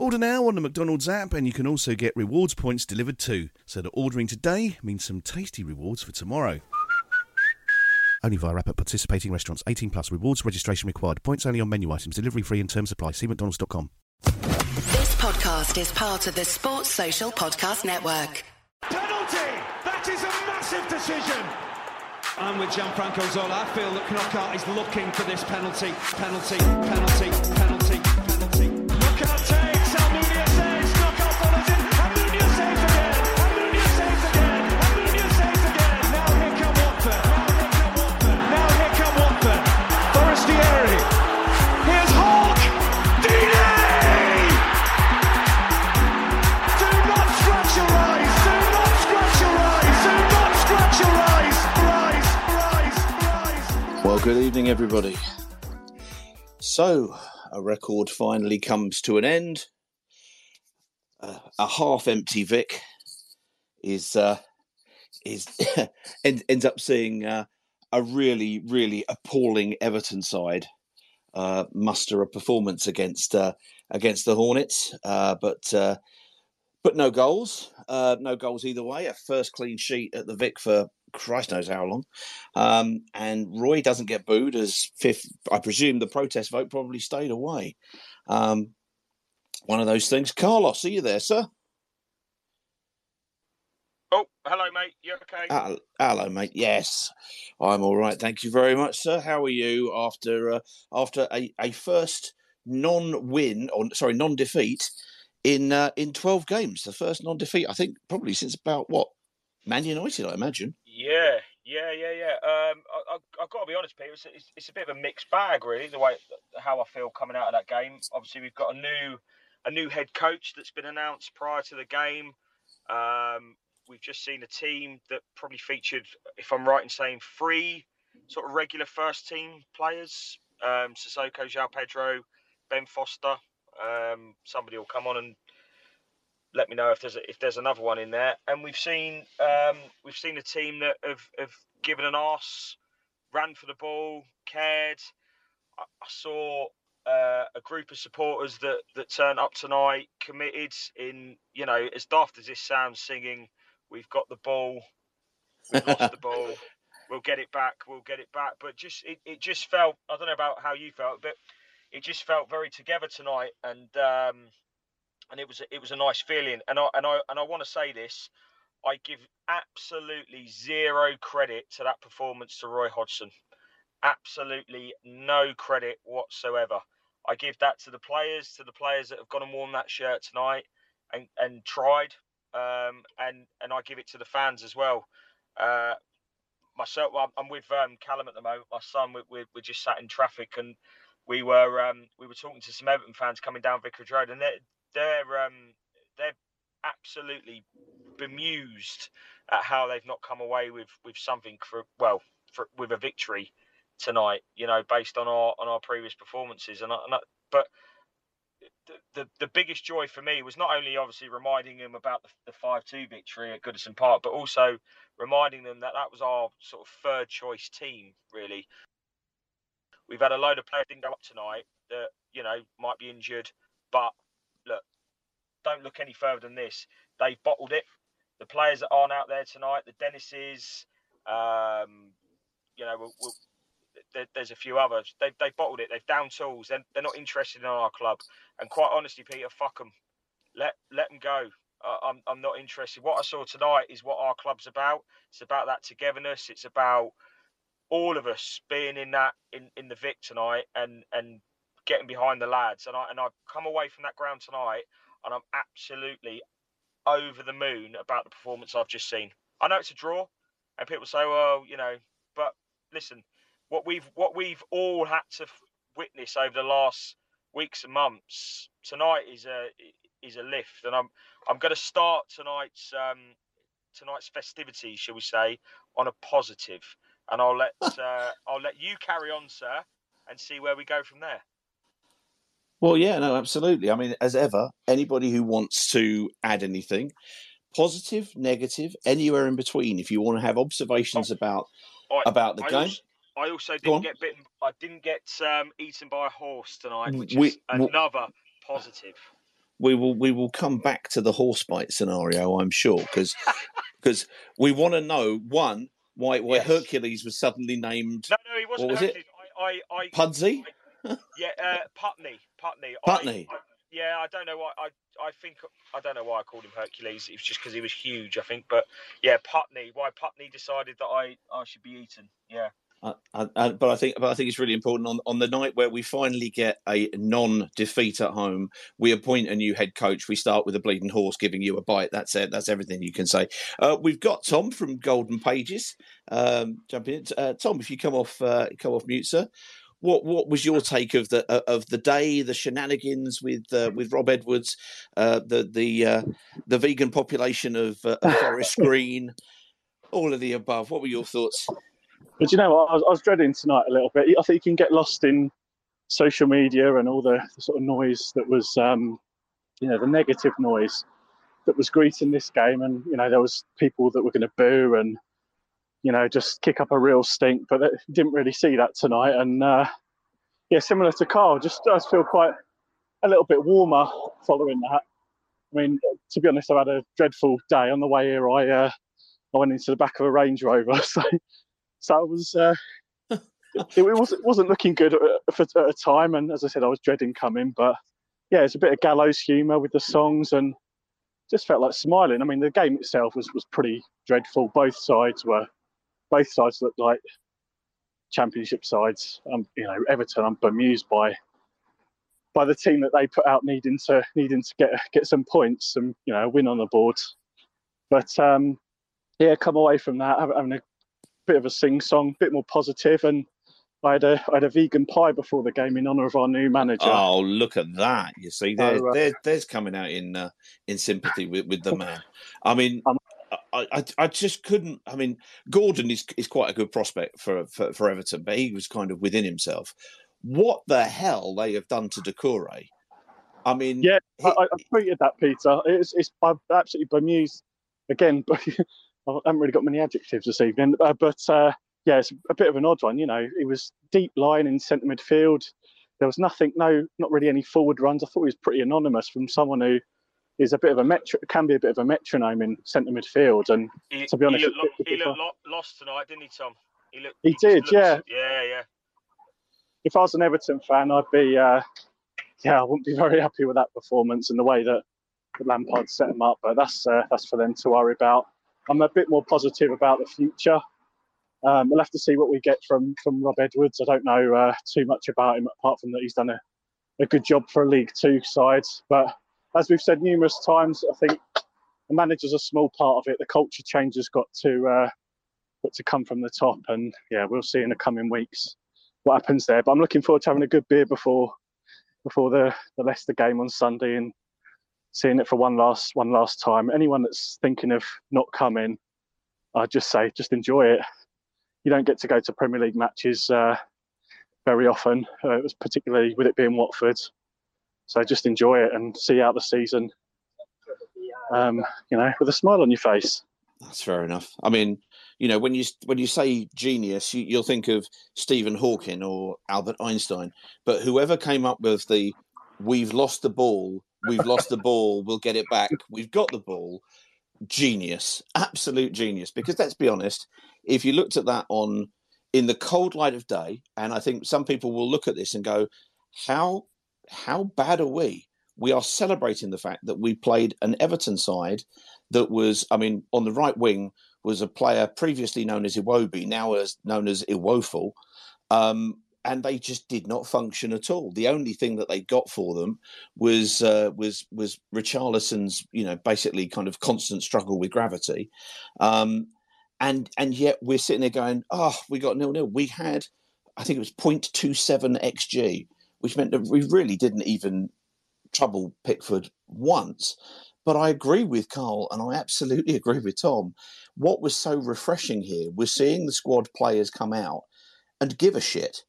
Order now on the McDonald's app, and you can also get rewards points delivered too. So that ordering today means some tasty rewards for tomorrow. Only via app at participating restaurants. 18 plus. Rewards registration required. Points only on menu items. Delivery free and terms of apply. See mcdonalds.com. This podcast is part of the Sports Social Podcast Network. Penalty! That is a massive decision! I'm with Gianfranco Zola. I feel that Knockout is looking for this penalty. Penalty, penalty, penalty, penalty. Good evening, everybody. So, a record finally comes to an end. Uh, a half-empty Vic is uh, is end, ends up seeing uh, a really, really appalling Everton side uh, muster a performance against uh, against the Hornets, uh, but uh, but no goals, uh, no goals either way. A first clean sheet at the Vic for Christ knows how long. Um, and Roy doesn't get booed as fifth. I presume the protest vote probably stayed away. Um, one of those things. Carlos, are you there, sir? Oh, hello, mate. You okay? Hel- Hello, mate. Yes, I'm all right. Thank you very much, sir. How are you after uh, after a, a first non-win or sorry non-defeat in uh, in 12 games? The first non-defeat, I think, probably since about what Man United, I imagine. Yeah, yeah, yeah, yeah. Um, I, I, I've got to be honest, Peter. It's, it's, it's a bit of a mixed bag, really. The way how I feel coming out of that game. Obviously, we've got a new a new head coach that's been announced prior to the game. Um, we've just seen a team that probably featured, if I'm right in saying, three sort of regular first team players: um, Sissoko, João Pedro, Ben Foster. Um, somebody will come on and let me know if there's a, if there's another one in there. And we've seen um, we've seen a team that have, have given an arse, ran for the ball, cared. I, I saw uh, a group of supporters that that turned up tonight, committed in you know as daft as this sounds, singing, "We've got the ball, we've lost the ball." We'll get it back. We'll get it back. But just it, it just felt. I don't know about how you felt, but it just felt very together tonight, and um, and it was it was a nice feeling. And I and I and I want to say this, I give absolutely zero credit to that performance to Roy Hodgson. Absolutely no credit whatsoever. I give that to the players, to the players that have gone and worn that shirt tonight and and tried. Um, and and I give it to the fans as well. Uh, myself, I'm with um, Callum at the moment. My son, we, we, we're just sat in traffic and we were um, we were talking to some Everton fans coming down Vicarage Road, and they're they're um, they're absolutely bemused at how they've not come away with with something for well for, with a victory tonight. You know, based on our on our previous performances, and, I, and I, but. The, the, the biggest joy for me was not only obviously reminding them about the, the 5-2 victory at Goodison Park, but also reminding them that that was our sort of third choice team, really. We've had a load of players didn't go up tonight that you know might be injured, but don't look any further than this. They've bottled it. the players that aren't out there tonight, the Dennises, um, you know, we'll, we'll, there, there's a few others. They've, they've bottled it. They've down tools. They're, they're not interested in our club. And quite honestly, Peter, fuck them. Let let them go. Uh, I'm I'm not interested. What I saw tonight is what our club's about. It's about that togetherness. It's about all of us being in that in, in the Vic tonight and and getting behind the lads. And I and I've come away from that ground tonight and I'm absolutely over the moon about the performance I've just seen. I know it's a draw, and people say, "Well, you know," but listen, what we've what we've all had to witness over the last weeks and months tonight is a is a lift, and I'm I'm going to start tonight's um, tonight's festivities, shall we say, on a positive, and I'll let uh, I'll let you carry on, sir, and see where we go from there. Well, yeah, no, absolutely. I mean, as ever, anybody who wants to add anything, positive, negative, anywhere in between, if you want to have observations about I, about the I game. Also, I also didn't get bitten. I didn't get um, eaten by a horse tonight, which We- is another positive. we will we will come back to the horse bite scenario, I'm sure, because because we want to know one why why Yes. Hercules was suddenly named No, no, he wasn't. What was it? I, I, I, Pudsey. Yeah, uh, Putney, Putney. Putney. I, I, yeah, I don't know why. I, I think I don't know why I called him Hercules. It was just because he was huge, I think. But yeah, Putney. Why Putney decided that I, I should be eaten. Yeah. Uh, uh, uh, but I think, but I think it's really important on on the night where we finally get a non-defeat at home. We appoint a new head coach. We start with a bleeding horse giving you a bite. That's it. That's everything you can say. Uh, we've got Tom from Golden Pages. Um, jump in, uh, Tom. If you come off, uh, come off mute, sir. What what was your take of the uh, of the day, the shenanigans with uh, with Rob Edwards, uh, the the uh, the vegan population of, uh, of Forest Green, all of the above? What were your thoughts? But you know what? I was, I was dreading tonight a little bit. I think you can get lost in social media and all the, the sort of noise that was, um, you know, the negative noise that was greeting this game. And, you know, there was people that were going to boo and, you know, just kick up a real stink. But that, didn't really see that tonight. And, uh, yeah, similar to Carl, just does feel quite a little bit warmer following that. I mean, to be honest, I've had a dreadful day. On the way here, I, uh, I went into the back of a Range Rover. So, so I was, uh, it, it wasn't wasn't looking good at, for, at a time, and as I said, I was dreading coming. But yeah, it's a bit of gallows humour with the songs, and just felt like smiling. I mean, the game itself was was pretty dreadful. Both sides were, both sides looked like championship sides. Um, you know, Everton, I'm bemused by by the team that they put out, needing to needing to get get some points and you know a win on the board. But um, yeah, come away from that having a bit of a sing song, bit more positive, and I had a I had a vegan pie before the game in honour of our new manager. Oh, look at that! You see, So, there, there, there's coming out in uh, in sympathy with, with the man. I mean, Um, I, I, I just couldn't. I mean, Gordon is is quite a good prospect for, for for Everton, but he was kind of within himself. What the hell they have done to Doucouré? I mean, Yeah, he- I, I tweeted that, Peter. It's, it's I'm absolutely bemused again, but I haven't really got many adjectives this evening. Uh, but uh, yeah, it's a bit of an odd one. You know, it was deep line in centre midfield. There was nothing, no, not really any forward runs. I thought he was pretty anonymous from someone who is a bit of a metro, can be a bit of a metronome in centre midfield. And He, to be honest, he looked, lo- he looked lo- lost tonight, didn't he, Tom? He looked. He just did, looked- yeah. Yeah, yeah. if I was an Everton fan, I'd be, uh, yeah, I wouldn't be very happy with that performance and the way that, Lampard set him up. But that's uh, that's for them to worry about. I'm a bit more positive about the future. Um, we'll have to see what we get from from Rob Edwards. I don't know uh, too much about him apart from that he's done a, a good job for a League Two side. But as we've said numerous times, I think the manager's a small part of it. The culture change has got to uh, got to come from the top, and yeah, we'll see in the coming weeks what happens there. But I'm looking forward to having a good beer before before the, the Leicester game on Sunday and seeing it for one last one last time. Anyone that's thinking of not coming, I just say just enjoy it. You don't get to go to Premier League matches uh, very often. Uh, it was particularly with it being Watford, so just enjoy it and see out the season. Um, you know, with a smile on your face. That's fair enough. I mean, you know, when you when you say genius, you, you'll think of Stephen Hawking or Albert Einstein. But whoever came up with the "We've lost the ball, we've lost the ball, we'll get it back, we've got the ball," genius, absolute genius. Because let's be honest, if you looked at that on in the cold light of day, and I think some people will look at this and go, "How how bad are we?" We are celebrating the fact that we played an Everton side that was, I mean, on the right wing was a player previously known as Iwobi, now as known as Iwoful. Um, and they just did not function at all. The only thing that they got for them was uh, was was Richarlison's, you know, basically kind of constant struggle with gravity, um, and and yet we're sitting there going, oh, we got nil nil. We had, I think it was 0.27 xg, which meant that we really didn't even trouble Pickford once. But I agree with Carl, and I absolutely agree with Tom. What was so refreshing here was seeing the squad players come out and give a shit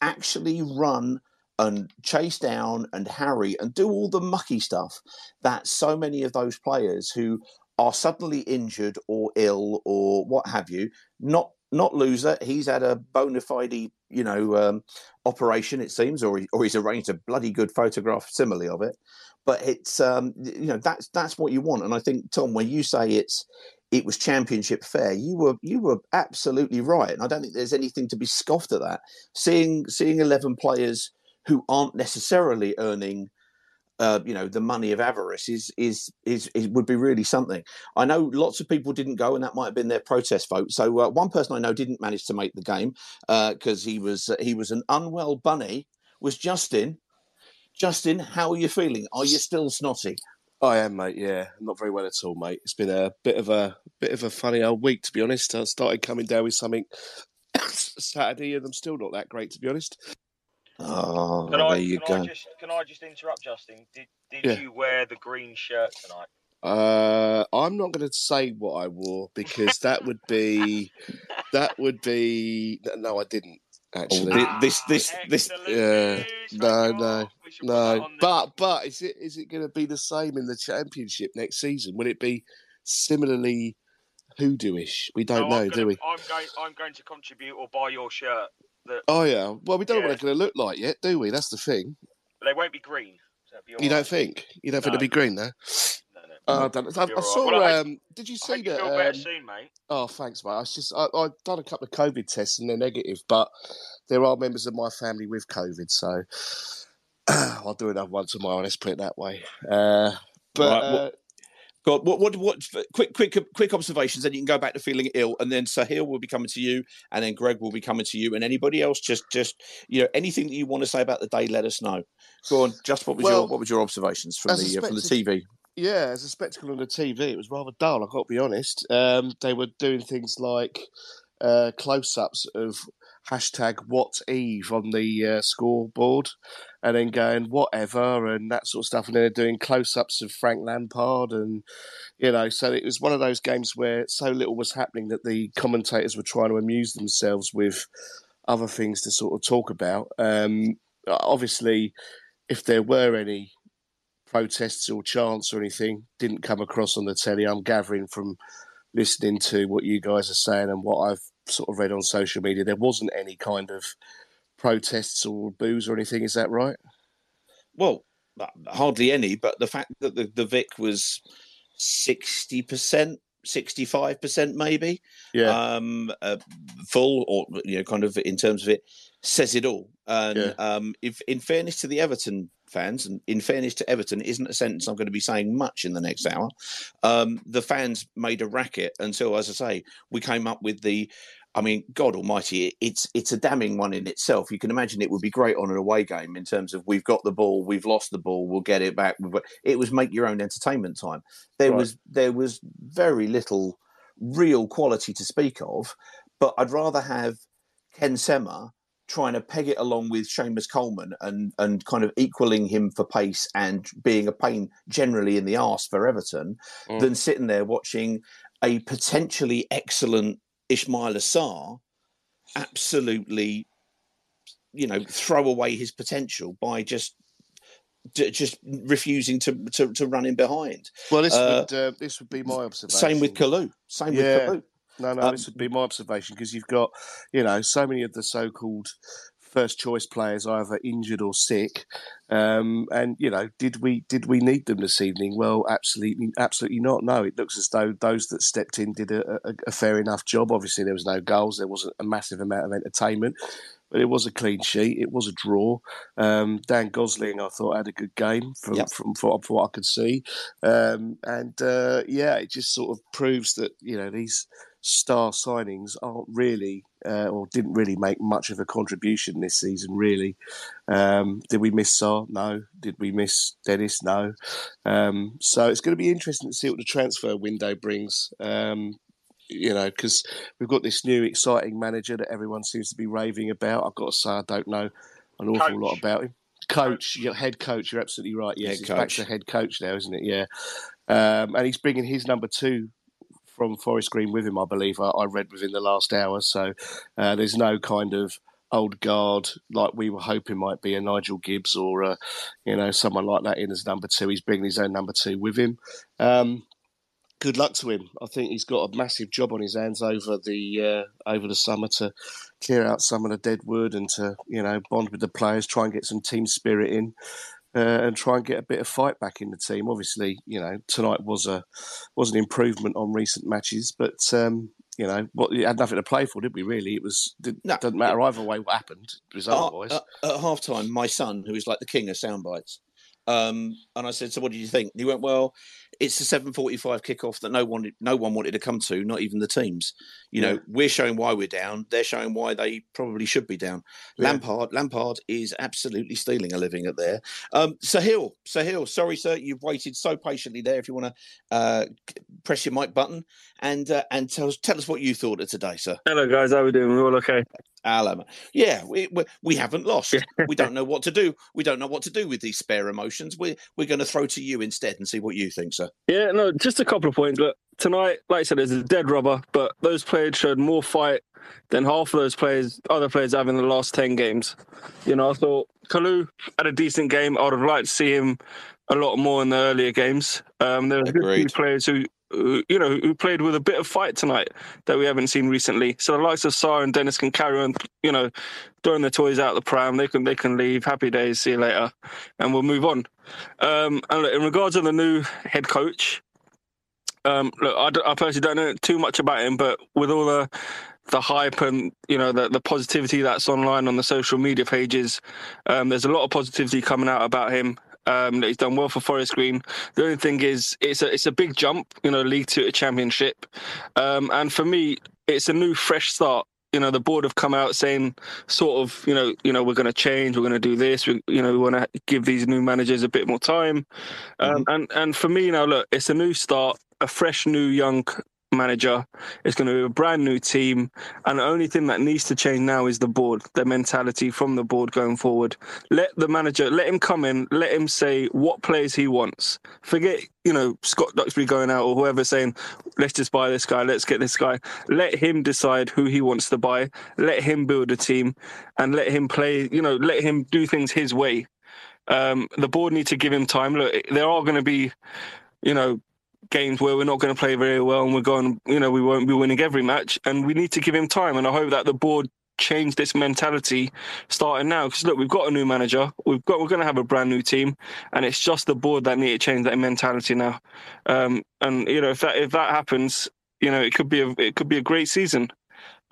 actually run and chase down and harry and do all the mucky stuff that so many of those players who are suddenly injured or ill or what have you not not Louza he's had a bona fide you know um, operation it seems or, he, or he's arranged a bloody good photograph simile of it but it's um, you know that's that's what you want and i think tom when you say it's it was championship fair. You were you were absolutely right, and I don't think there's anything to be scoffed at that. Seeing seeing eleven players who aren't necessarily earning, uh, you know, the money of avarice is, is is is would be really something. I know lots of people didn't go, and that might have been their protest vote. So uh, one person I know didn't manage to make the game because uh, he was uh, he was an unwell bunny. Was Justin? Justin, how are you feeling? Are you still snotty? I am, mate. Yeah, not very well at all, mate. It's been a bit of a bit of a funny old week, to be honest. I started coming down with something Saturday, and I'm still not that great, to be honest. Oh, Can there I, you can go. I just can I just interrupt, Justin? Did did Yeah. you wear the green shirt tonight? Uh, I'm not going to say what I wore because that would be that would be no, I didn't actually. thi- this- this- this- yeah, no, no, no. But but is it is it going to be the same in the championship next season? Will it be similarly hoodooish? We don't No, know, I'm do we? I'm going. I'm going to contribute or buy your shirt. That Oh yeah. Well, we don't know what they're going to look like yet, do we? That's the thing. they won't be green. So be all You don't right. think? You don't think No. it'll be green there? No, no. Oh, I, don't. I, I saw. right. Well, I um, did you I see hope you that? feel better um, soon, mate. Oh, thanks, mate. I was just I, I've done a couple of COVID tests and they're negative, but there are members of my family with COVID, so I'll do another one tomorrow. Let's put it that way. Uh, but Right, uh, what- God, what, what, what, quick, quick, quick observations, then you can go back to feeling ill, and then Sahil will be coming to you, and then Greg will be coming to you, and anybody else, just, just, you know, anything that you want to say about the day, let us know. Go on, just what was Well, your, what was your observations from the, uh, from the TV? yeah, as a spectacle on the TV, it was rather dull. I've got to be honest. Um, they were doing things like uh, close-ups of hashtag what Eve on the uh, scoreboard, and then going whatever and that sort of stuff, and then they're doing close-ups of Frank Lampard, and you know, so it was one of those games where so little was happening that the commentators were trying to amuse themselves with other things to sort of talk about. Um, obviously, if there were any protests or chants or anything didn't come across on the telly. I'm gathering from listening to what you guys are saying and what I've sort of read on social media. There wasn't any kind of protests or boos or anything. Is that right? Well, uh, hardly any, but the fact that the, the Vic was 60%, 65% maybe, Yeah. um, uh, full or, you know, kind of in terms of it, says it all. And Yeah. um, if, in fairness to the Everton fans, and in fairness to Everton, isn't a sentence I'm going to be saying much in the next hour. Um, the fans made a racket until, as I say, we came up with the. I mean, God Almighty, it's it's a damning one in itself. You can imagine it would be great on an away game in terms of we've got the ball, we've lost the ball, we'll get it back. It was make your own entertainment time. There Right. was there was very little real quality to speak of, but I'd rather have Ken Sema trying to peg it along with Seamus Coleman and and kind of equaling him for pace and being a pain generally in the arse for Everton Mm. than sitting there watching a potentially excellent Ismaila Sarr absolutely you know throw away his potential by just just refusing to to, to run in behind. Well, this Uh, would uh, this would be my observation. Same with Kalu. Same Yeah. with Kalu. No, no, Um, this would be my observation because you've got, you know, so many of the so-called first choice players either injured or sick. Um, and you know, did we did we need them this evening? Well, absolutely, absolutely not. No, it looks as though those that stepped in did a, a, a fair enough job. Obviously, there was no goals, there wasn't a massive amount of entertainment, but it was a clean sheet. It was a draw. Um, Dan Gosling, I thought, had a good game from Yep. from, from, from what I could see, um, and uh, yeah, it just sort of proves that you know these star signings aren't really uh, or didn't really make much of a contribution this season. Really, um, did we miss Sarr? No. Did we miss Dennis? No. Um, so it's going to be interesting to see what the transfer window brings. Um, you know, because we've got this new exciting manager that everyone seems to be raving about. I've got to say, I don't know an awful Coach. lot about him. Coach, your head coach, you're absolutely right. Yes, Head he's back to head coach now, isn't it? Yeah, um, and he's bringing his number two from Forest Green with him, I believe. I, I read within the last hour, so uh, there's no kind of old guard like we were hoping might be a Nigel Gibbs or uh, you know someone like that in as number two. He's bringing his own number two with him. Um, good luck to him. I think he's got a massive job on his hands over the uh, over the summer to clear out some of the dead wood and to you know bond with the players, try and get some team spirit in. Uh, and try and get a bit of fight back in the team. Obviously, you know tonight was a was an improvement on recent matches, but um, you know what it had nothing to play for, did we? Really, it was it doesn't matter either way what happened result wise. At, at half time, my son, who is like the king of sound bites, um, and I said, "So what did you think?" And he went, "Well, it's the seven forty-five kickoff that no one, no one wanted to come to, not even the teams. You know, we're showing why we're down. They're showing why they probably should be down. Yeah. Lampard, Lampard is absolutely stealing a living at there. Um, Sahil, Sahil, sorry, sir, you've waited so patiently there. If you want to uh, press your mic button and uh, and tell us, tell us what you thought of today, sir. Hello, guys. How we doing? We're all okay? Mate. Yeah, we, we we haven't lost. we don't know what to do. We don't know what to do with these spare emotions. We're we're going to throw to you instead and see what you think, sir. Yeah, no, just a couple of points. Look, tonight, like I said, there's a dead rubber, but those players showed more fight than half of those players, other players have in the last 10 games. You know, I thought Kalu had a decent game. I would have liked to see him a lot more in the earlier games. Um, there was a few players who, you know, who played with a bit of fight tonight that we haven't seen recently. So the likes of Sarr and Dennis can carry on, you know, throwing their toys out the pram. They can they can leave. Happy days. See you later, and we'll move on. Um, and in regards to the new head coach, um, look, I, d- I personally don't know too much about him, but with all the the hype and you know the the positivity that's online on the social media pages, um, there's a lot of positivity coming out about him. Um, that he's done well for Forest Green. The only thing is, it's a it's a big jump, you know, League Two to Championship, um, and for me, it's a new fresh start. You know, the board have come out saying, sort of, you know, you know, we're going to change, we're going to do this. We, you know, we want to give these new managers a bit more time. Um, and and for me now, look, it's a new start, a fresh, new, young manager. It's going to be a brand new team, and the only thing that needs to change now is the board, the mentality from the board going forward. Let the manager, let him come in, let him say what players he wants. Forget, you know, Scott Duxbury going out or whoever saying, let's just buy this guy, let's get this guy. Let him decide who he wants to buy. Let him build a team, and let him play. You know, let him do things his way. Um, the board need to give him time. Look, there are going to be, you know, games where we're not going to play very well and we're going, you know, we won't be winning every match, and we need to give him time. And I hope that the board change this mentality starting now. Because look, we've got a new manager, we've got, we're going to have a brand new team, and it's just the board that need to change that mentality now. Um, and you know, if that if that happens, you know, it could be a it could be a great season.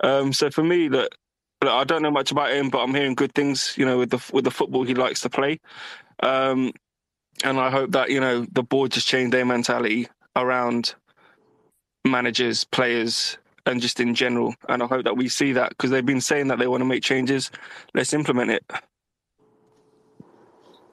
Um, so for me, look, look, I don't know much about him, but I'm hearing good things. You know, with the with the football he likes to play. Um, and I hope that you know the board just change their mentality around managers, players, and just in general. And I hope that we see that because they've been saying that they want to make changes. Let's implement it.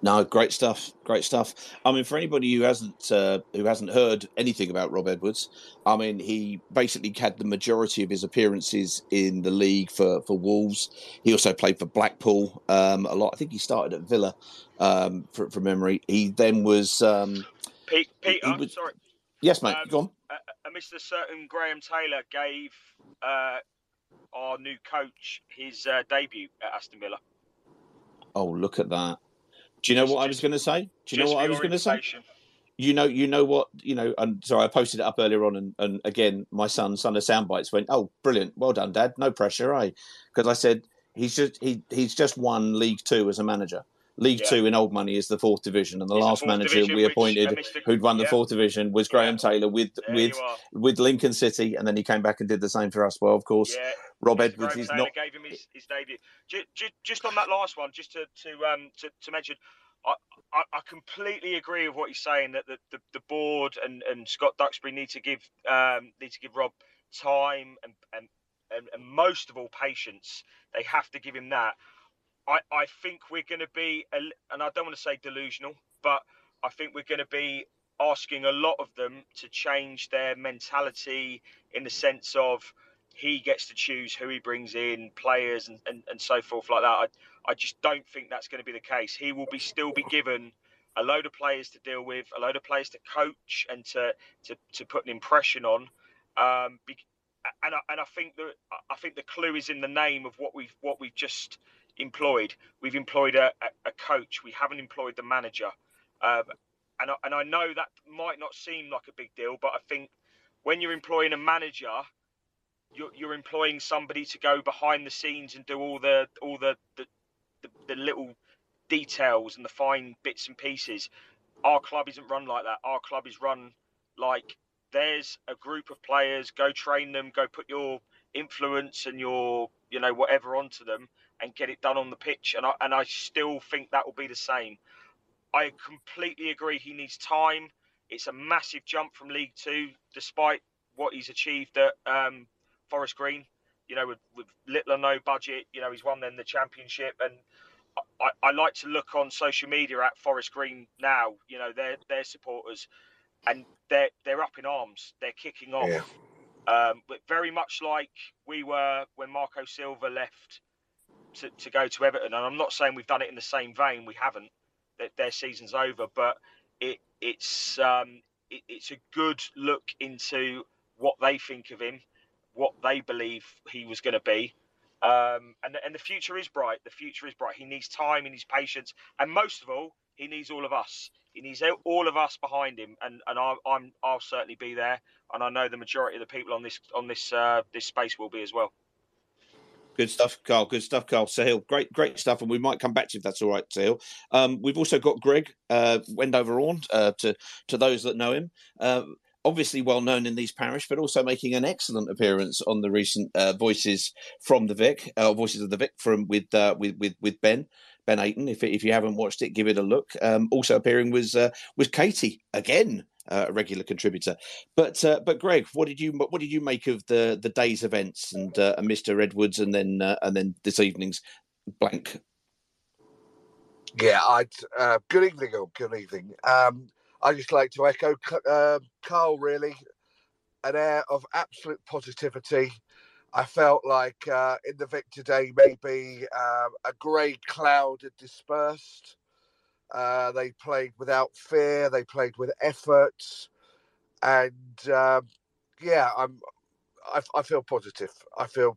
No, great stuff, great stuff. I mean, for anybody who hasn't uh, who hasn't heard anything about Rob Edwards, I mean, he basically had the majority of his appearances in the league for for Wolves. He also played for Blackpool um, a lot. I think he started at Villa um, from memory. He then was um, Pete, Peter, was- sorry. Yes, mate. Um, go on. A, a Mr. Certain Graham Taylor gave uh, our new coach his uh, debut at Aston Villa. Oh, look at that. Do you know what I was going to say? Do you know what I was going to say? You know, you know what, you know, and sorry, I posted it up earlier on, and, and again, my son, son of soundbites, went, "Oh, brilliant, well done, Dad. No pressure, eh?" Because I said He's just he he's just won League Two as a manager. League Yeah. Two in old money is the fourth division, and the It's last manager we appointed, who'd won the fourth division, was Graham Taylor with There with with Lincoln City, and then he came back and did the same for us. Well, of course, Yeah, Rob Mr. Edwards Graham is Taylor not. gave him his, his debut. Just, just on that last one, just to to um to, to mention, I, I I completely agree with what he's saying that the, the, the board and, and Scott Duxbury need to give um need to give Rob time and, and, and most of all patience. They have to give him that. I, I think we're going to be, and I don't want to say delusional, but I think we're going to be asking a lot of them to change their mentality in the sense of he gets to choose who he brings in, players, and, and, and so forth like that. I, I just don't think that's going to be the case. He will be still be given a load of players to deal with, a load of players to coach and to to, to put an impression on. Um, and I, and I think that I think the clue is in the name of what we've what we've just employed. We've employed a, a, coach. We haven't employed the manager. Um, and I, and I know that might not seem like a big deal, but I think when you're employing a manager, you're, you're employing somebody to go behind the scenes and do all the all the the, the, the little details and the fine bits and pieces. Our club isn't run like that. Our club is run like there's a group of players. Go train them. Go put your influence and your you know whatever onto them and get it done on the pitch. And I and I still think that will be the same. I completely agree. He needs time. It's a massive jump from League Two, despite what he's achieved at um, Forest Green. You know, with, with little or no budget, you know, he's won then the championship. And I, I like to look on social media at Forest Green now. You know, their their supporters, and they're they're up in arms. They're kicking off. Yeah. Um, but very much like we were when Marco Silva left to, to go to Everton. And I'm not saying we've done it in the same vein. We haven't. Their, their season's over, but it it's um, it, it's a good look into what they think of him, what they believe he was going to be. Um, and and the future is bright. The future is bright. He needs time. He needs patience, and most of all, he needs all of us. He needs all of us behind him, and and I'll, I'm I'll certainly be there, and I know the majority of the people on this on this uh, this space will be as well. Good stuff, Carl. Good stuff, Carl. Sahil, great, great stuff. And we might come back to you if that's all right, Sahil. Um, we've also got Greg uh, Wendover on uh, to to those that know him. Uh, obviously well known in these parish, but also making an excellent appearance on the recent uh, Voices from the Vic, uh, Voices of the Vic from with uh, with with with Ben. Ben Aiton, if if you haven't watched it, give it a look. Um, also appearing was uh, was Katie again, uh, a regular contributor. But uh, but Greg, what did you what did you make of the the day's events and uh, and Mr. Edwards and then uh, and then this evening's blank? Yeah, I'd uh, good evening good evening. Um, I just like to echo Carl. Really, an air of absolute positivity. I felt like uh, in the Vic Day, maybe uh, a grey cloud had dispersed. Uh, they played without fear. They played with effort, and um, yeah, I'm. I, I feel positive. I feel.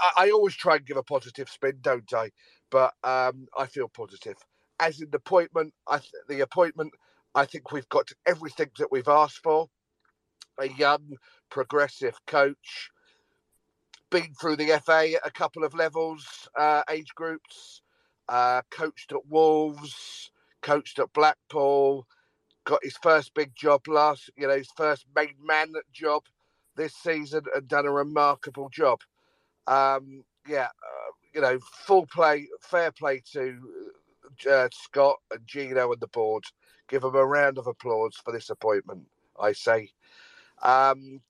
I, I always try and give a positive spin, don't I? But um, I feel positive. As in the appointment, I th- the appointment, I think we've got everything that we've asked for. A young, progressive coach, been through the FA at a couple of levels, uh, age groups, uh, coached at Wolves, coached at Blackpool, got his first big job last, you know, his first main man job this season, and done a remarkable job. Um, yeah, uh, you know, full play, fair play to uh, Scott and Gino and the board. Give them a round of applause for this appointment. I say. Um,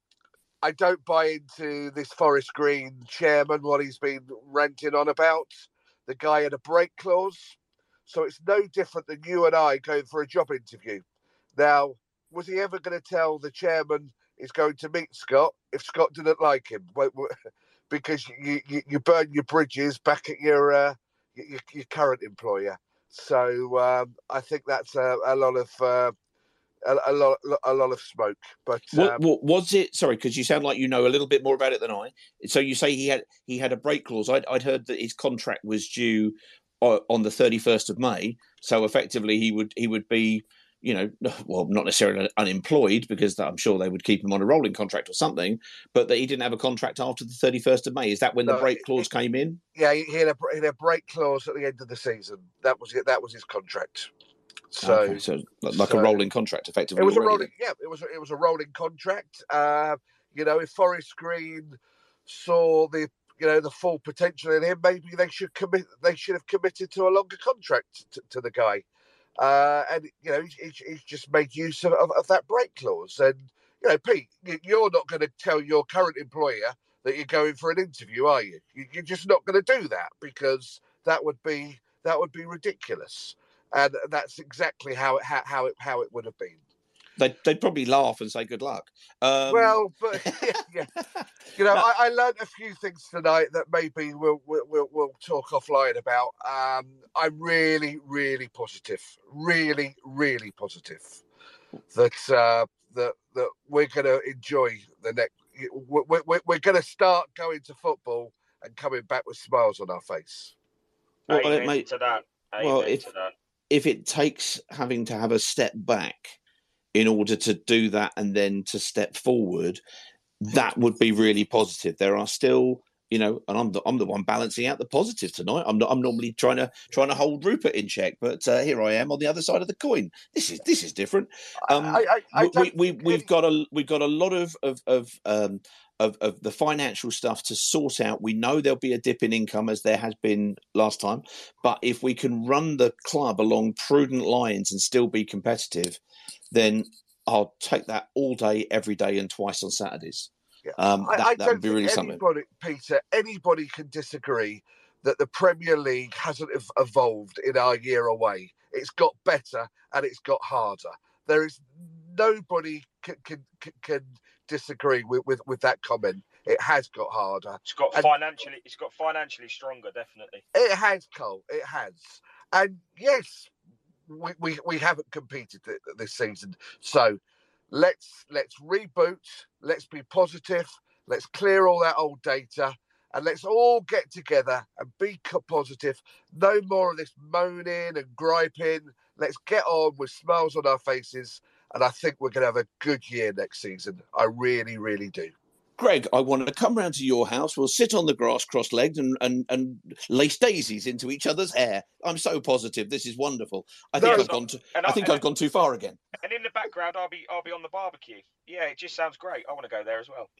I don't buy into this Forest Green chairman, what he's been ranting on about. The guy had a break clause. So it's no different than you and I going for a job interview. Now, was he ever going to tell the chairman he's going to meet Scott if Scott didn't like him? Because you, you, you burn your bridges back at your, uh, your, your current employer. So um, I think that's a, a lot of uh, a, a, lot a lot of smoke. But What, um, what was it? Sorry, because you sound like you know a little bit more about it than I. So you say he had he had a break clause. I'd, I'd heard that his contract was due o- on the thirty first of May. So effectively, he would he would be you know, well, not necessarily unemployed because I'm sure they would keep him on a rolling contract or something, but that he didn't have a contract after the 31st of May. Is that when the No, break it- clause came in? Yeah, he he had a he had a break clause at the end of the season. That was it. That was his contract. So, Okay, so like so- a rolling contract, effectively. It was a rolling, yeah. It was it was a rolling contract. Uh, you know, if Forest Green saw the you know the full potential in him, maybe they should commit. They should have committed to a longer contract to, to the guy. Uh, and you know, he's, he's, just made use of, of, of that break clause. And you know, Pete, you- you're not going to tell your current employer that you're going for an interview, are you? You- You're just not going to do that because that would be that would be ridiculous. And that's exactly how it how, how it how it would have been. They'd, they'd probably laugh and say good luck. Um, well, but yeah, yeah. you know, I, I learned a few things tonight that maybe we'll we'll, we'll, we'll talk offline about. Um, I'm really, really positive, really, really positive that uh, that that we're going to enjoy the next. We're, we're, we're going to start going to football and coming back with smiles on our face. Well, it Amen may- to that. well, Amen if- to that. If it takes having to have a step back in order to do that and then to step forward, that would be really positive. There are still, you know, and I'm the I'm the one balancing out the positive tonight. I'm not, I'm normally trying to trying to hold Rupert in check, but uh, here I am on the other side of the coin. This is this is different. Um, I, I, I we, we, we we've got a we've got a lot of of of um of, of the financial stuff to sort out. We know there'll be a dip in income as there has been last time, but if we can run the club along prudent lines and still be competitive, then I'll take that all day, every day, and twice on Saturdays. Um, that, I that would be really something. Peter, anybody can disagree that the Premier League hasn't evolved in our year away. It's got better and it's got harder. There is nobody can, can- can disagree with, with, with that comment. It has got harder. It's got And- financially. It's got financially stronger, definitely. It has, Cole. It has. And yes, we, we, we haven't competed th- this season. So let's let's reboot. Let's be positive. Let's clear all that old data. And let's all get together and be positive. No more of this moaning and griping. Let's get on with smiles on our faces. And I think we're going to have a good year next season. I really, really do. Greg, I want to come round to your house. We'll sit on the grass cross-legged and, and, and lace daisies into each other's hair. I'm so positive. This is wonderful. I think No, I've gone. To, and I I- think and I've gone too far again. And in the background, I'll be I'll be on the barbecue. Yeah, it just sounds great. I want to go there as well.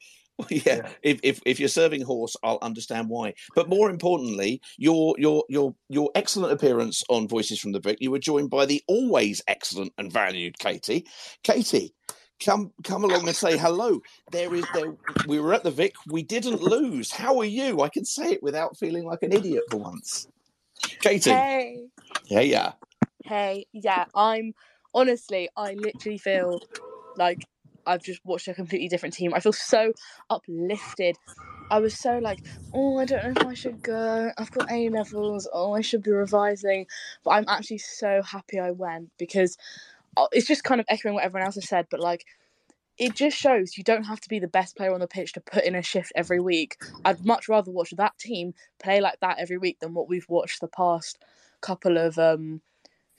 yeah, If, if if you're serving horse, I'll understand why. But more importantly, your your your your excellent appearance on Voices from the Vic. You were joined by the always excellent and valued Katie. Katie, come come along and say hello. There is there. We were at the Vic. We didn't lose. How are you? I can say it without feeling like an idiot for once. Katie. Hey, Yeah, yeah. hey, yeah. I'm honestly, I literally feel like I've just watched a completely different team. I feel so uplifted. I was so like, oh, I don't know if I should go. I've got A levels. Oh, I should be revising. But I'm actually so happy I went because it's just kind of echoing what everyone else has said. But like, it just shows you don't have to be the best player on the pitch to put in a shift every week. I'd much rather watch that team play like that every week than what we've watched the past couple of um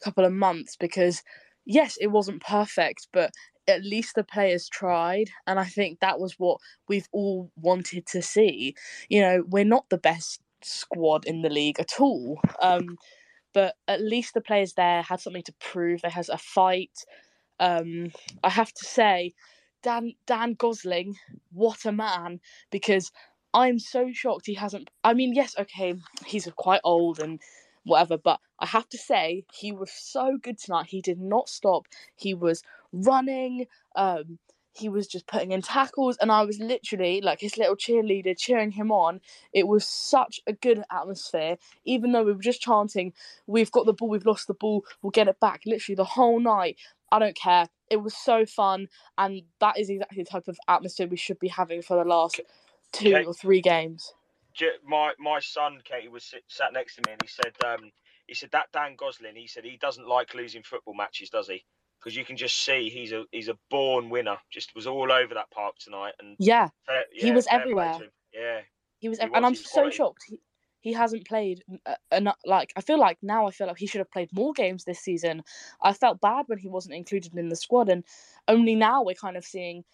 couple of months because yes, it wasn't perfect, but at least the players tried and I think that was what we've all wanted to see. You know, we're not the best squad in the league at all. Um but at least the players there had something to prove. They has a fight. Um, I have to say, Dan Dan Gosling, what a man! Because I'm so shocked he hasn't. I mean, yes, okay, he's quite old and whatever, but I have to say he was so good tonight. He did not stop. He was running. Um, he was just putting in tackles, and I was literally like his little cheerleader cheering him on. It was such a good atmosphere, even though we were just chanting, "We've got the ball, we've lost the ball, we'll get it back." Literally the whole night. I don't care. It was so fun, and that is exactly the type of atmosphere we should be having for the last two or three games. My my son Katie was sit, sat next to me and he said um, he said that Dan Gosling he said he doesn't like losing football matches does he because you can just see he's a he's a born winner just was all over that park tonight and Yeah, fair- he was everywhere. yeah He was, He ev- and I'm so quality. shocked. He, he hasn't played uh, enough. Like I feel like now I feel like he should have played more games this season. I felt bad when he wasn't included in the squad, and only now we're kind of seeing.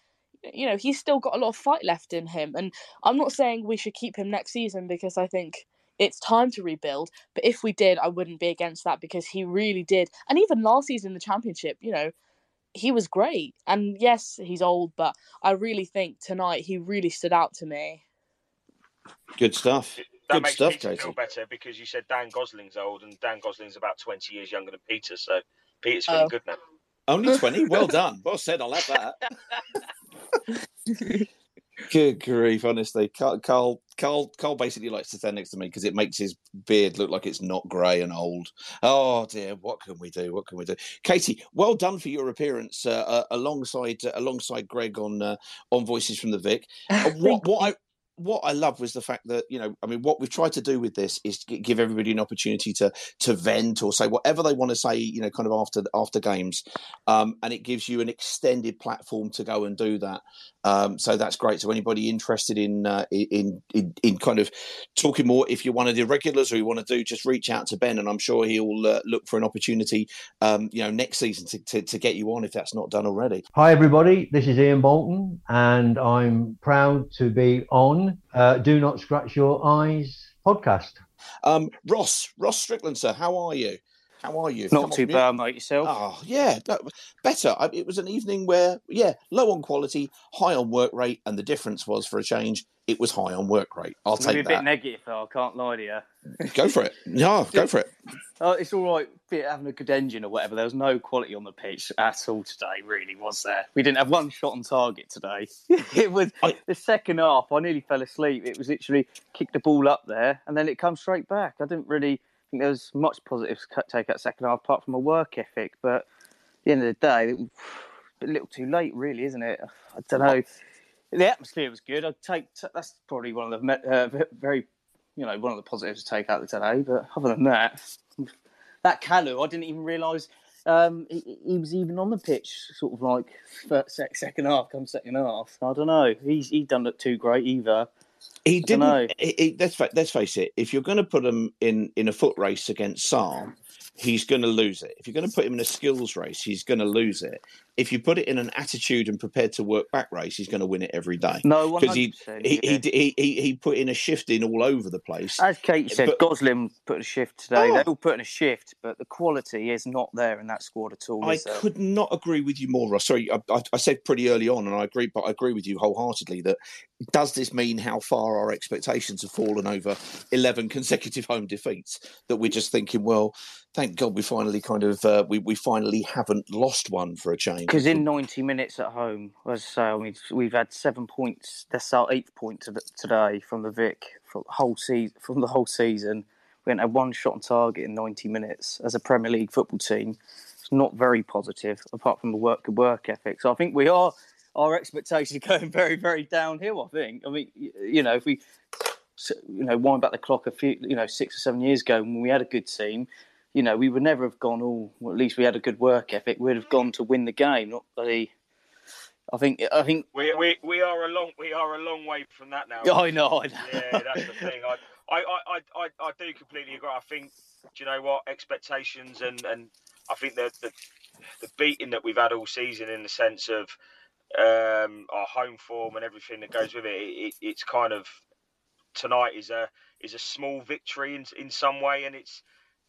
You know, he's still got a lot of fight left in him, and I'm not saying we should keep him next season because I think it's time to rebuild. But if we did, I wouldn't be against that because he really did. And even last season in the championship, you know, he was great. And yes, he's old, but I really think tonight he really stood out to me. Good stuff. That Good makes stuff, Peter Katie. feel better because you said Dan Gosling's old, and Dan Gosling's about 20 years younger than Peter, so Peter's feeling Oh. good now. Only 20? Well done. Well said. I'll have that. Good grief, honestly. Carl, Carl, Carl, Carl basically likes to stand next to me because it makes his beard look like it's not grey and old. Oh dear, what can we do? What can we do? Katie, well done for your appearance uh, uh, alongside uh, alongside Greg on uh, on Voices from the Vic. Uh, what what I what I love was the fact that you know, I mean, what we've tried to do with this is give everybody an opportunity to to vent or say whatever they want to say, you know, kind of after after games, um, and it gives you an extended platform to go and do that. Um, so that's great. So anybody interested in, uh, in in in kind of talking more, if you're one of the regulars or you want to do, just reach out to Ben, and I'm sure he'll uh, look for an opportunity, um, you know, next season to, to to get you on if that's not done already. Hi, everybody. This is Ian Bolton, and I'm proud to be on uh, Do Not Scratch Your Eyes podcast. Um, Ross, Ross Strickland, sir, how are you? How are you? Not Come too bad, mate. Yourself? Oh, yeah, better. I, it was an evening where, yeah, low on quality, high on work rate, and the difference was for a change, it was high on work rate. I'll I'm gonna be take a bit that. negative, though. I can't lie to you. Go for it. No, go for it. Oh, it's all right, bit having a good engine or whatever. There was no quality on the pitch at all today, really, was there? We didn't have one shot on target today. it was the second half. I nearly fell asleep. It was literally kick the ball up there and then it comes straight back. I didn't really think there was much positives to take out second half apart from a work ethic. But at the end of the day, a little too late, really, isn't it? I don't know. The atmosphere was good. I'd take that's probably one of the uh, very, you know, one of the positives to take out of today. But other than that, that Kalu, I didn't even realise um, he, he was even on the pitch, sort of like first, second half, come second half. I don't know. He's he done look too great either. He didn't. He, he- let's fa- let's face it. If you're going to put him in in a foot race against Sarr, he's going to lose it. If you're going to put him in a skills race, he's going to lose it. If you put it in an attitude and prepared to work back race, he's going to win it every day. No, because he he, yeah. he, he he put in a shift in all over the place. As Kate said, But- Gosling put a shift today. Oh. They're all putting a shift, but the quality is not there in that squad at all. I could not agree with you more, Ross. Sorry, I, I, I said pretty early on, and I agree, but I agree with you wholeheartedly that does this mean how far our expectations have fallen over 11 consecutive home defeats that we're just thinking, well, thank God we finally kind of, uh, we, we finally haven't lost one for a change. Because in 90 minutes at home, as I say, mean, we've had seven points. That's our eighth point today from the Vic from the whole season. From the whole season, we had one shot on target in 90 minutes as a Premier League football team. It's not very positive, apart from the work work ethic. So I think we are our expectations are going very, very downhill. I think. I mean, you know, if we, you know, wind back the clock a few, you know, six or seven years ago when we had a good team, you know, we would never have gone. Oh, well, at least we had a good work ethic. We'd have gone to win the game, not the. I think. I think. We, we, we are a long we are a long way from that now. I know, I know. Yeah, that's the thing. I, I, I, I, I, I do completely agree. I think do you know what expectations and and I think that the the beating that we've had all season in the sense of um, our home form and everything that goes with it, it, it's kind of tonight is a is a small victory in in some way, and it's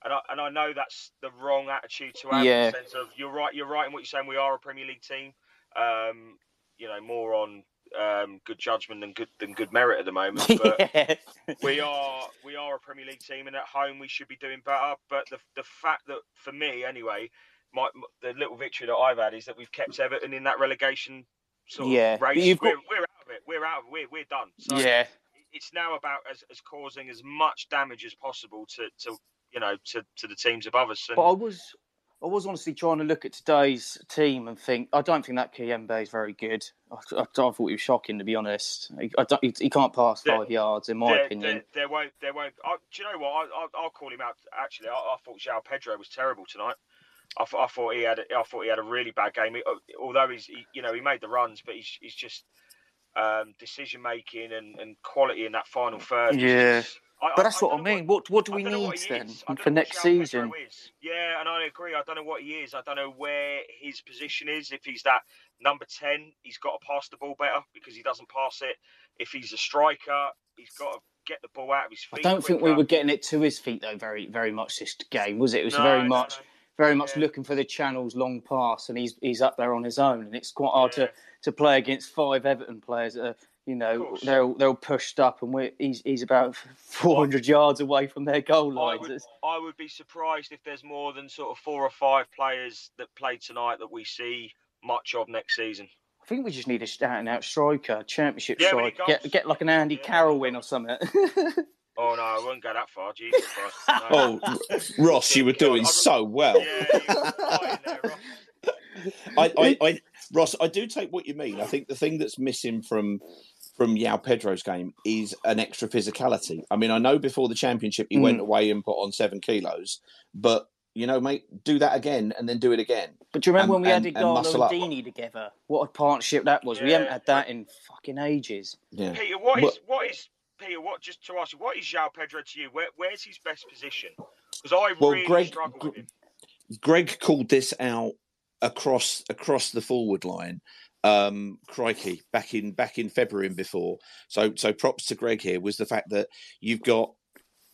and I and I know that's the wrong attitude to have. Yeah. In the sense of you're right, you're right in what you're saying. We are a Premier League team. Um, you know, more on um, good judgment than good than good merit at the moment. But we are we are a Premier League team, and at home we should be doing better. But the the fact that for me anyway, my the little victory that I've had is that we've kept Everton in that relegation sort of Yeah, race. We're, we're out of it. We're out. Of, we're we're done. So Yeah. it's now about as, as causing as much damage as possible to, to you know to, to the teams above us. And But I was, I was honestly trying to look at today's team and think I don't think that Kayembe is very good. I, I, I thought he was shocking to be honest. He, I don't, he, he can't pass There- five yards in my there, opinion. There, there won't. There won't. I, do you know what? I, I, I'll call him out. Actually, I, I thought João Pedro was terrible tonight. I, thought- I thought he had. a- I thought he had a really bad game. He, although he's, he, you know, he made the runs, but he's, he's just um, decision making and, and quality in that final third. was Yeah. just I, But that's what I, mean. What what do we need then is. I don't for next season? Is. Yeah, and I agree. I don't know what he is. I don't know where his position is. If he's that number ten, he's got to pass the ball better because he doesn't pass it. If he's a striker, he's got to get the ball out of his feet. I don't think we were getting it to his feet though. Very very much this game was it? It was No, very no, much very much looking for the channels long pass, and he's he's up there on his own, and it's quite hard to to play against five Everton players that are. You know, they're all, they're all pushed up, and we're, he's he's about 400 yards away from their goal I lines. would, I would be surprised if there's more than sort of four or five players that played tonight that we see much of next season. I think we just need a out and out striker, championship Yeah, we striker. Get get like an Andy Carroll win or something. Oh no, I wouldn't go that far. Jesus Christ. Oh, Ross, you were doing so well. I, I, I, Ross, I do take what you mean. I think the thing that's missing from from João Pedro's game is an extra physicality. I mean, I know before the championship he went Mm. away and put on seven kilos, but you know, mate, do that again and then do it again. But do you remember And- when we and- had and Ighalo muscle and. Deeney together? What a partnership that was. We haven't had that in fucking ages. Yeah. Peter, what is Well- what is Peter? What just to ask you, what is João Pedro to you? Where, where's his best position? Because I Well, really Greg- struggle with him. Greg called this out across across the forward line. Um, crikey, back in back in February and before. So so props to Greg here was the fact that you've got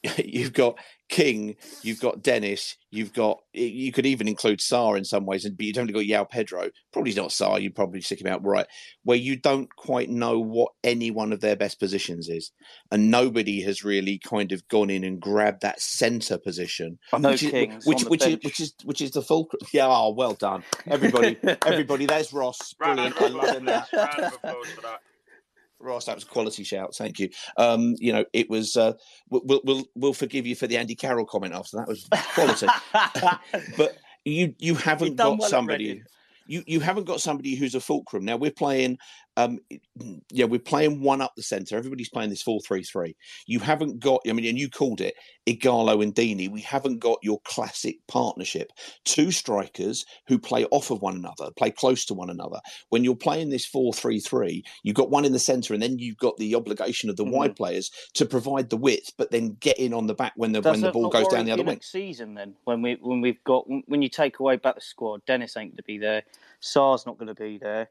you've got King, you've got Dennis, you've got you could even include Sarr in some ways, and but you've only got João Pedro. Probably not Sarr. You probably stick him out right where you don't quite know what any one of their best positions is, and nobody has really kind of gone in and grabbed that centre position. Oh, I know which is, King's which the which is which is which is the fulcrum. Yeah, oh, well done, everybody, everybody. There's Ross. Brilliant. I love him that. Ross, that was a quality shout. Thank you. Um, you know, it was. Uh, we'll, we'll we'll forgive you for the Andy Carroll comment after that. Was quality, but you you haven't got well somebody. You you haven't got somebody who's a fulcrum. Now we're playing. Um, yeah, we're playing one up the centre. Everybody's playing this four three three. You haven't got. I mean, and you called it Ighalo and Deeney. We haven't got your classic partnership. Two strikers who play off of one another, play close to one another. When you're playing this four three three, you've got one in the centre, and then you've got the obligation of the wide players to provide the width, but then get in on the back when the Does when the ball goes down the other wing. season then when we when we've got when you take away back the squad, Dennis ain't going to be there, Sarr's not going to be there.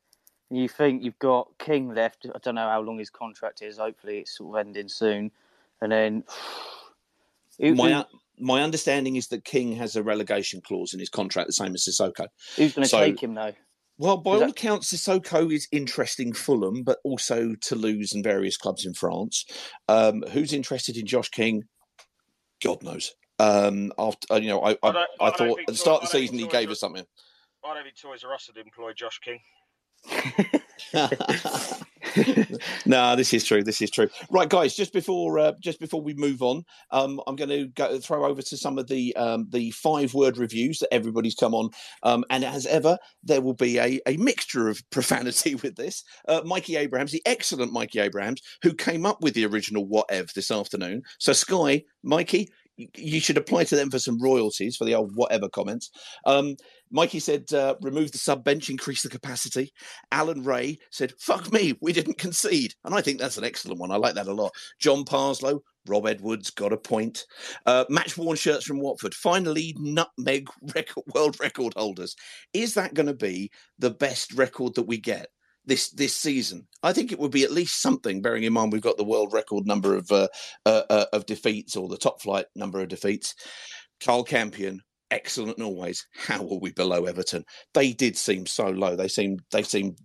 And you think you've got King left. I don't know how long his contract is. Hopefully, it's sort of ending soon. And then who- my who- my understanding is that King has a relegation clause in his contract, the same as Sissoko. who's going to So- take him though? Well, by Is all that- accounts, Sissoko is interesting Fulham, but also Toulouse and various clubs in France. Um, who's interested in Josh King? God knows. Um, after uh, you know, I I, I I, I thought at the start of the season he gave us something. I don't think Toys R Us would employ Josh King. no, this is true. This is true. Right, guys. Just before uh, just before we move on, um, I'm going to go throw over to some of the um, the five word reviews that everybody's come on. Um, and as ever, there will be a, a mixture of profanity with this. Uh, Mikey Abrahams, the excellent Mikey Abrahams, who came up with the original whatever this afternoon. So Sky, Mikey. You should apply to them for some royalties for the old whatever comments. Um, Mikey said, uh, remove the sub bench, increase the capacity. Alan Ray said, fuck me, we didn't concede. And I think that's an excellent one. I like that a lot. John Parslow, Rob Edwards got a point. Uh, match worn shirts from Watford. Finally, nutmeg record, world record holders. Is that going to be the best record that we get? This, this season, I think it would be at least something. Bearing in mind we've got the world record number of uh, uh, uh, of defeats or the top flight number of defeats. Carl Campion, excellent always. How are we below Everton? They did seem so low. They seemed they seemed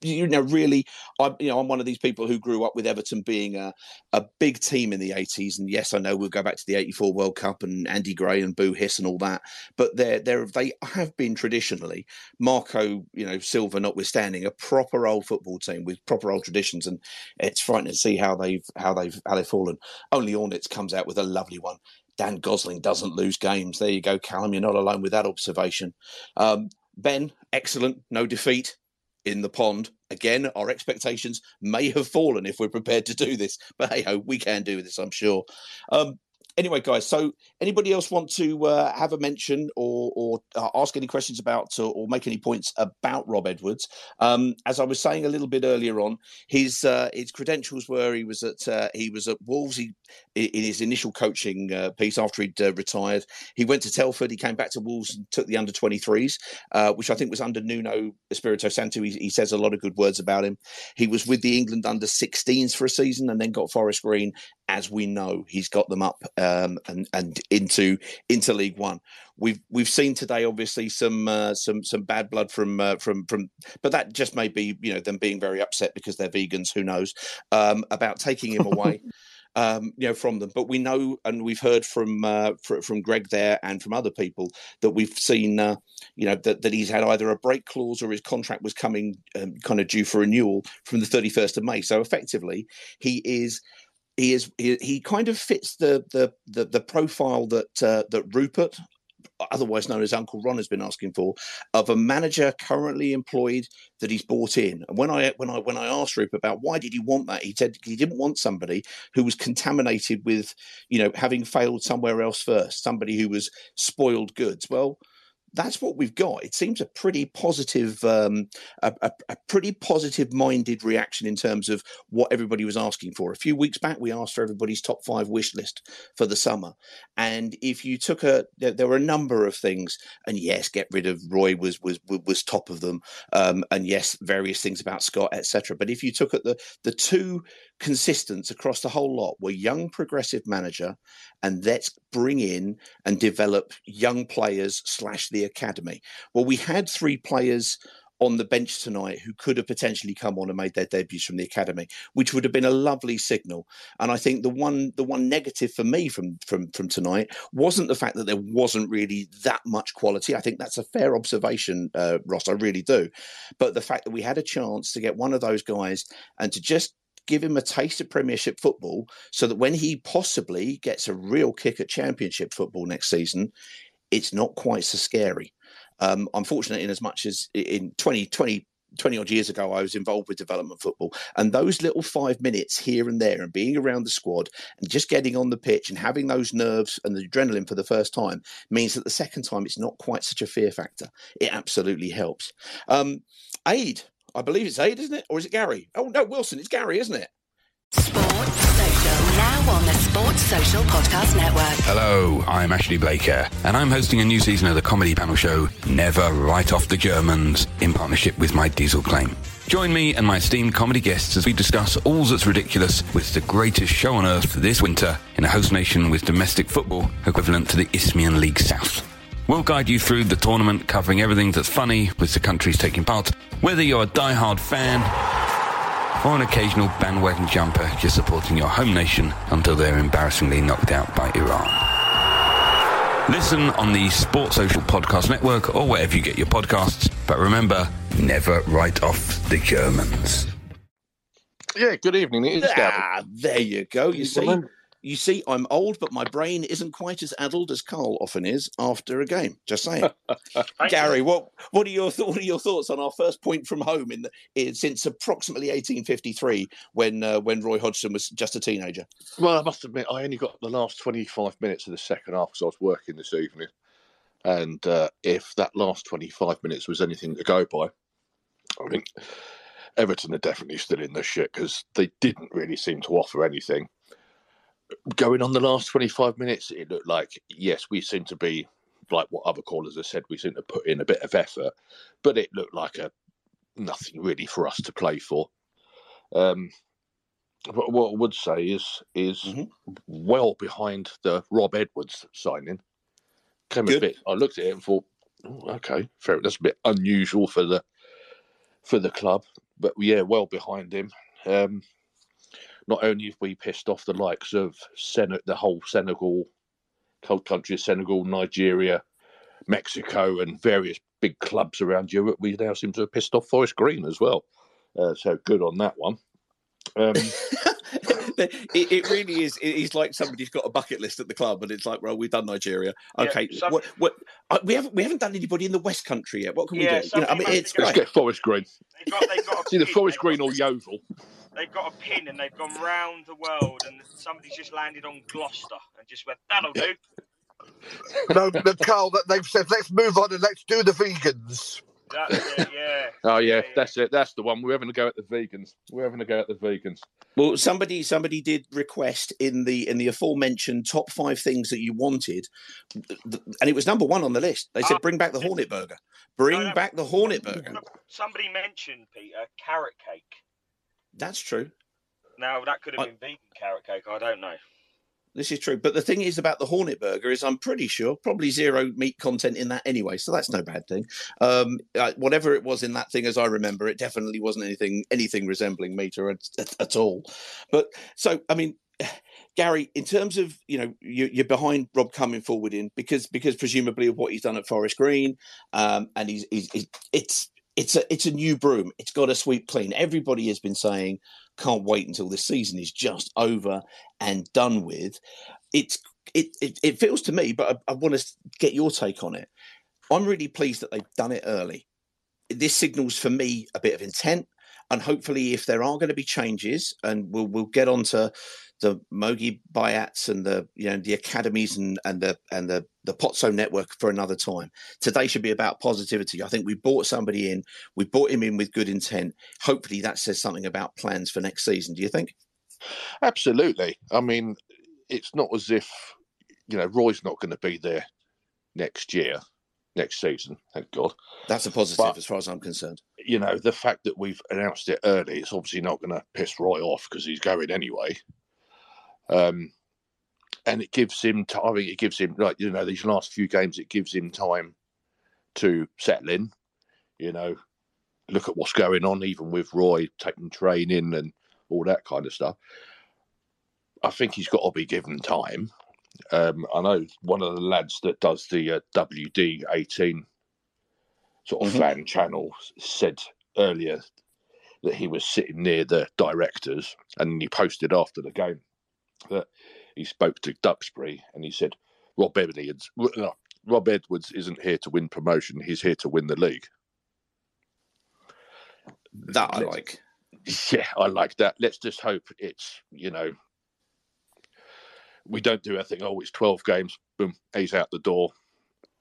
you know really I you know I'm one of these people who grew up with Everton being a a big team in the 80s and yes I know we'll go back to the 84 World Cup and Andy Gray and Boo Hiss and all that but they're they're they have been traditionally Marco you know Silva notwithstanding a proper old football team with proper old traditions and it's frightening to see how they've how they've how they've fallen only Ornitz comes out with a lovely one Dan Gosling doesn't lose games. There you go, Callum. You're not alone with that observation. Um, ben, excellent. No defeat in the pond. Again, our expectations may have fallen if we're prepared to do this, but hey ho, we can do this, I'm sure. Um, anyway, guys. So, anybody else want to uh, have a mention or, or uh, ask any questions about or, or, make any points about Rob Edwards? Um, as I was saying a little bit earlier on, his uh, his credentials were he was at uh, he was at Wolves. He, in his initial coaching uh, piece after he'd uh, retired, he went to Telford. He came back to Wolves and took the under 23s, which I think was under Nuno Espirito Santo. He, he says a lot of good words about him. He was with the England under 16s for a season and then got Forest Green as we know he's got them up um, and and into into League One. We've we've seen today, obviously, some uh, some some bad blood from uh, from from, but that just may be you know them being very upset because they're vegans. Who knows um, about taking him away. um, you know, from them. But we know, and we've heard from uh, fr- from Greg there and from other people that we've seen, uh, you know, that, that he's had either a break clause or his contract was coming um, kind of due for renewal from the 31st of May. So effectively, he is he is he, he kind of fits the the the, the profile that uh, that Rupert otherwise known as Uncle Ron has been asking for, of a manager currently employed that he's bought in. And when I when I when I asked Rupert about why did he want that, he said he didn't want somebody who was contaminated with, you know, having failed somewhere else first, somebody who was spoiled goods. Well, that's what we've got. It seems a pretty positive, um, a, a, a, pretty positive-minded reaction in terms of what everybody was asking for. A few weeks back, we asked for everybody's top five wish list for the summer, and if you took a, there, there were a number of things, and yes, get rid of Roy was was was top of them, um, and yes, various things about Scott, etc. But if you took at the the two consistents across the whole lot were young progressive manager and let's bring in and develop young players slash the academy well we had three players on the bench tonight who could have potentially come on and made their debuts from the academy, which would have been a lovely signal. And I think the one the one negative for me from from from tonight wasn't the fact that there wasn't really that much quality. I think that's a fair observation, uh, Ross. I really do. But the fact that we had a chance to get one of those guys and to just give him a taste of Premiership football so that when he possibly gets a real kick at Championship football next season, it's not quite so scary. Um, I'm fortunate in as much as in 2020. 20 odd years ago, I was involved with development football, and those little five minutes here and there, and being around the squad, and just getting on the pitch and having those nerves and the adrenaline for the first time means that the second time it's not quite such a fear factor. It absolutely helps. Um, Aid, I believe it's Aid, isn't it? Or is it Gary? Oh, no, Wilson. It's Gary, isn't it? Sports Social, now on the Sports Social Podcast Network. Hello, I'm Ashley Blaker, and I'm hosting a new season of the comedy panel show Never Write Off the Germans in partnership with my diesel claim. Join me and my esteemed comedy guests as we discuss all that's ridiculous with the greatest show on earth this winter in a host nation with domestic football equivalent to the Isthmian League South. We'll guide you through the tournament, covering everything that's funny with the countries taking part, whether you're a die-hard fan or an occasional bandwagon jumper just supporting your home nation until they're embarrassingly knocked out by Iran. Listen on the Sports Social Podcast Network or wherever you get your podcasts. But remember, never write off the Germans. Yeah, good evening. It is Ah, Gavin. there you go. You see, Gentlemen. You see, I'm old, but my brain isn't quite as addled as Carl often is after a game. Just saying. Gary, what what are your th- what are your thoughts on our first point from home in, the, in since approximately 1853 when uh, when Roy Hodgson was just a teenager? Well, I must admit, I only got the last 25 minutes of the second half because I was working this evening. And uh, if that last 25 minutes was anything to go by, I think Everton are definitely still in the shit because they didn't really seem to offer anything. Going on the last 25 minutes, it looked like, yes, we seem to be, like what other callers have said, we seem to put in a bit of effort, but it looked like a nothing really for us to play for. Um, but what I would say is is well behind the Rob Edwards signing. Came a bit. I looked at it and thought, "Oh, okay, fair. That's a bit unusual for the for the club, but yeah, well behind him. Um, not only have we pissed off the likes of Sen- the whole Senegal cold country, of Senegal, Nigeria, Mexico, and various big clubs around Europe, we now seem to have pissed off Forest Green as well. Uh, so good on that one. Um, it, it really is. It is like somebody's got a bucket list at the club, and it's like, well, we've done Nigeria. Yeah, Okay, some- what, what, uh, we haven't we haven't done anybody in the West Country yet. What can Yeah, we do? You know, I mean, it's let's great. get Forest Green. They've got, they've got a It's either Forest Green or Yeovil. They've got a pin and they've gone round the world, and somebody's just landed on Gloucester, and just went, "That'll do." no, no, Carl, that they've said let's move on and let's do the vegans. That's it, yeah. Oh yeah, that's it. That's the one. We're having a go at the vegans. We're having a go at the vegans. Well, somebody somebody did request in the in the aforementioned top five things that you wanted, th- and it was number one on the list. They said, ah, "Bring back the Hornet Burger. Bring back the Hornet Burger." Somebody mentioned Peter carrot cake. That's true. Now that could have been vegan carrot cake. I don't know. This is true. But the thing is about the Hornet Burger is I'm pretty sure probably zero meat content in that anyway, so that's no bad thing. Um, uh, whatever it was in that thing, as I remember, it definitely wasn't anything anything resembling meat or at, at, at all. But so I mean. Gary, in terms of you know you, you're behind Rob coming forward in because because presumably of what he's done at Forest Green, um, and he's, he's, he's it's it's a it's a new broom. It's got a sweep clean. Everybody has been saying can't wait until this season is just over and done with. It's it it, it feels to me, but I, I want to get your take on it. I'm really pleased that they've done it early. This signals for me a bit of intent, and hopefully, if there are going to be changes, and we'll we'll get onto the Mogi Bayats and the you know the academies and and the and the the Pozzo network for another time. Today should be about positivity. I think we brought somebody in, we brought him in with good intent. Hopefully, that says something about plans for next season. Do you think? Absolutely. I mean, it's not as if you know Roy's not going to be there next year, next season. Thank God. That's a positive But- as far as I'm concerned. You know, the fact that we've announced it early, it's obviously not going to piss Roy off because he's going anyway. Um, and it gives him time. I think it gives him like you know these last few games. It gives him time to settle in. You know, look at what's going on, even with Roy taking training and all that kind of stuff. I think he's got to be given time. Um, I know one of the lads that does the uh, WD eighteen sort of fan channel said earlier that he was sitting near the directors, and he posted after the game that he spoke to Duxbury and he said Rob Edwards, no, Rob Edwards isn't here to win promotion; he's here to win the league. That I like. Yeah, I like that. Let's just hope it's you know we don't do anything. Oh, it's twelve games. Boom, he's out the door,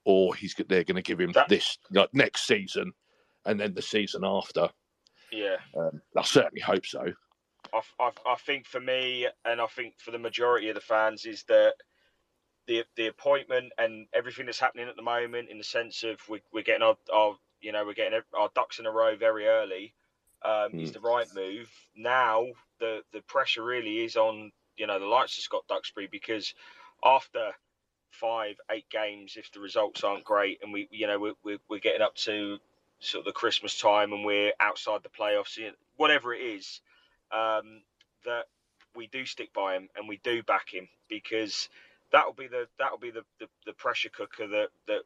or he's they're going to give him this like, next season, and then the season after. Yeah. Um, I certainly hope so. I, I, I think for me, and I think for the majority of the fans, is that the the appointment and everything that's happening at the moment, in the sense of we, we're getting our, our you know we're getting our ducks in a row very early, um, is the right move. Now the the pressure really is on you know the likes of Scott Duxbury because after five eight games, if the results aren't great, and we you know we're we're, we're getting up to sort of the Christmas time and we're outside the playoffs, you know, whatever it is um, that we do stick by him and we do back him because that'll be the that'll be the, the, the pressure cooker that that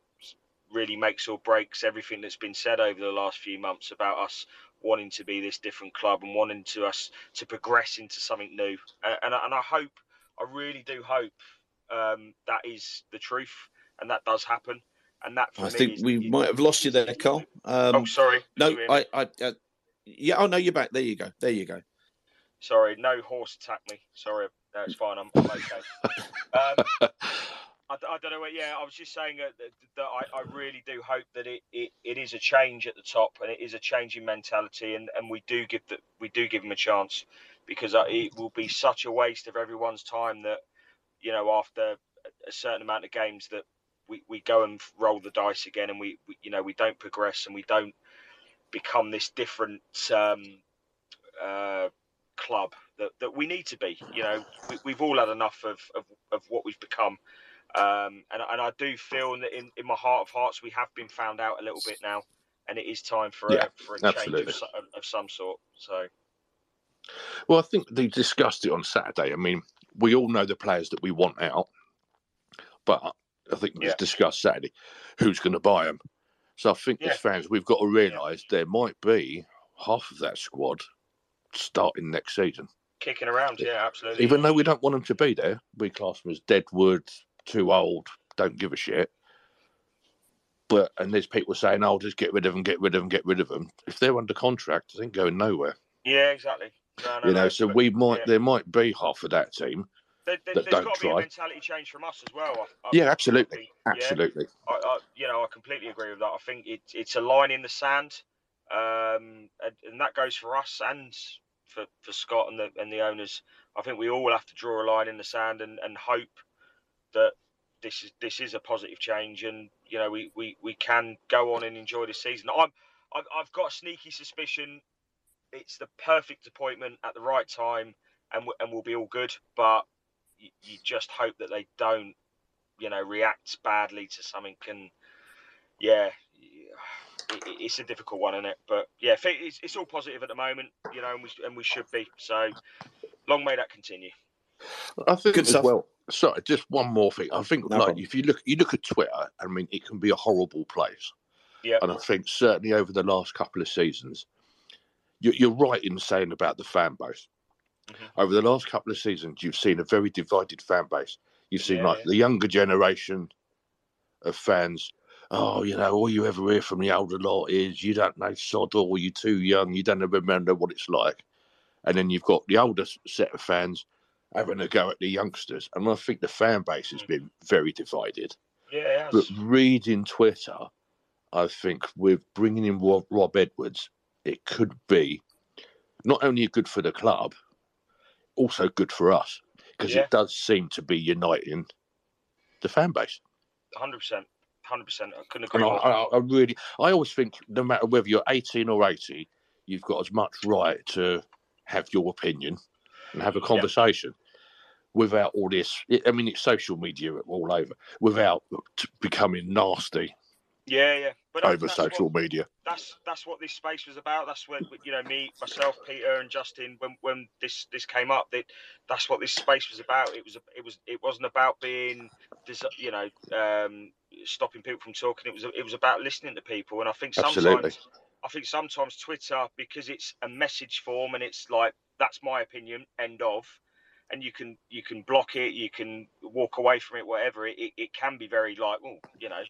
really makes or breaks everything that's been said over the last few months about us wanting to be this different club and wanting to us to progress into something new and and, I- and I hope I really do hope um, that is the truth and that does happen and that for I think we might have lost you there, Carl. Um, oh sorry No, Did you hear me? I, I, uh, yeah. Oh no, you're back. There you go. There you go. Sorry, no horse attacked me. Sorry, no, it's fine. I'm, I'm okay. um, I, I don't know. what- Yeah, I was just saying that, that, that I, I really do hope that it, it, it is a change at the top and it is a change in mentality, and, and we do give the, we do give them a chance because it will be such a waste of everyone's time that you know after a certain amount of games that we, we go and roll the dice again and we, we you know we don't progress and we don't become this different um, uh, club that, that we need to be. You know, we, we've all had enough of, of, of what we've become. Um, and, and I do feel that in, in my heart of hearts, we have been found out a little bit now. And it is time for Yeah, a, for a change of, of some sort. So, Well, I think they discussed it on Saturday. I mean, we all know the players that we want out, but I think it was Yeah. discussed Saturday who's going to buy them. So I think Yeah. as fans, we've got to realise there might be half of that squad starting next season. kicking around, yeah, absolutely. Even though we don't want them to be there, we class them as deadwood, too old, don't give a shit. But and there's people saying, "Oh, just get rid of them, get rid of them, get rid of them." If they're under contract, they ain't going nowhere. Yeah, exactly. No, no, you know, no, so we might yeah. there might be half of that team there, there, that don't got to be a try. mentality change from us as well. I, I Yeah, absolutely, think, yeah. absolutely. I, I, you know, I completely agree with that. I think it, it's a line in the sand, um, and, and that goes for us and for, for Scott and the and the owners. I think we all have to draw a line in the sand and, and hope that this is this is a positive change, and you know we, we, we can go on and enjoy this season. I'm I've, got a sneaky suspicion it's the perfect appointment at the right time, and w- and we'll be all good. But you, you just hope that they don't, you know, react badly to something. And yeah, it, it's a difficult one, isn't it? But yeah, it's, it's all positive at the moment, you know, and we and we should be. So long may that continue. I think Good as stuff. well. Sorry, just one more thing. I think No like problem. if you look, you look at Twitter. I mean, it can be a horrible place. Yeah. And I think certainly over the last couple of seasons, you, you're right in saying about the fan base. Mm-hmm. Over the last couple of seasons, you've seen a very divided fan base. You've seen Yeah, like yeah. the younger generation of fans. Oh, you know, all you ever hear from the older lot is you don't know sod or you're too young, you don't remember what it's like. And then you've got the older set of fans having a go at the youngsters. And I think the fan base has mm. been very divided. Yeah. But reading Twitter, I think with bringing in Rob, Rob Edwards, it could be not only good for the club, also good for us because Yeah. it does seem to be uniting the fan base. Hundred percent, hundred percent. I couldn't And agree I, more. I, I really, I always think no matter whether you're 18 or 80, you've got as much right to have your opinion and have a conversation without all this. I mean, it's social media all over without t- becoming nasty Yeah, yeah. But over social what, media. that's that's what this space was about. That's when you know me, myself, Peter, and Justin. When when this this came up, that that's what this space was about. It was it was it wasn't about being, you know, um, stopping people from talking. It was it was about listening to people. And I think sometimes Absolutely. I think sometimes Twitter because it's a message form and it's like that's my opinion. End of. And you can you can block it, you can walk away from it, whatever. It, it, it can be very like, oh, you know,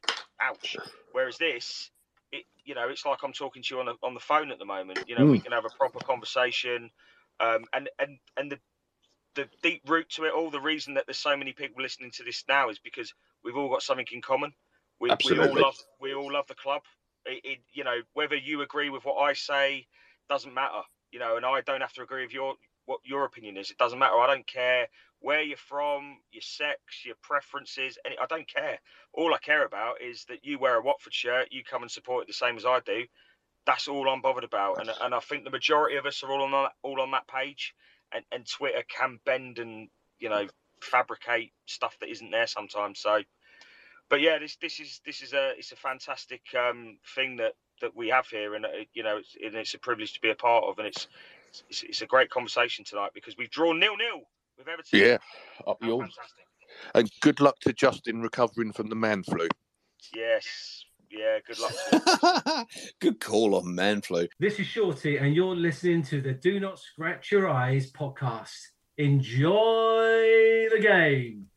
ouch. Whereas this, it you know it's like I'm talking to you on the on the phone at the moment. You know, we Mm. can have a proper conversation, um, and and and the the deep root to it all. The reason that there's so many people listening to this now is because we've all got something in common. We, we all love we all love the club. It, it you know whether you agree with what I say doesn't matter. You know, and I don't have to agree with your what your opinion is. It doesn't matter. I don't care where you're from, your sex, your preferences. Any, I don't care. All I care about is that you wear a Watford shirt, you come and support it the same as I do. That's all I'm bothered about, and and I think the majority of us are all on that all on that page. And and Twitter can bend and you know fabricate stuff that isn't there sometimes. So, but yeah, this this is this is a it's a fantastic um, thing that that we have here, and uh, you know, it's, and it's a privilege to be a part of, and it's it's, it's a great conversation tonight because we've drawn nil nil with Everton. Yeah, up How yours. fantastic. And good luck to Justin recovering from the man flu. Yes, yeah. Good luck. Good call on man flu. This is Shorty, and you're listening to the Do Not Scratch Your Eyes podcast. Enjoy the game.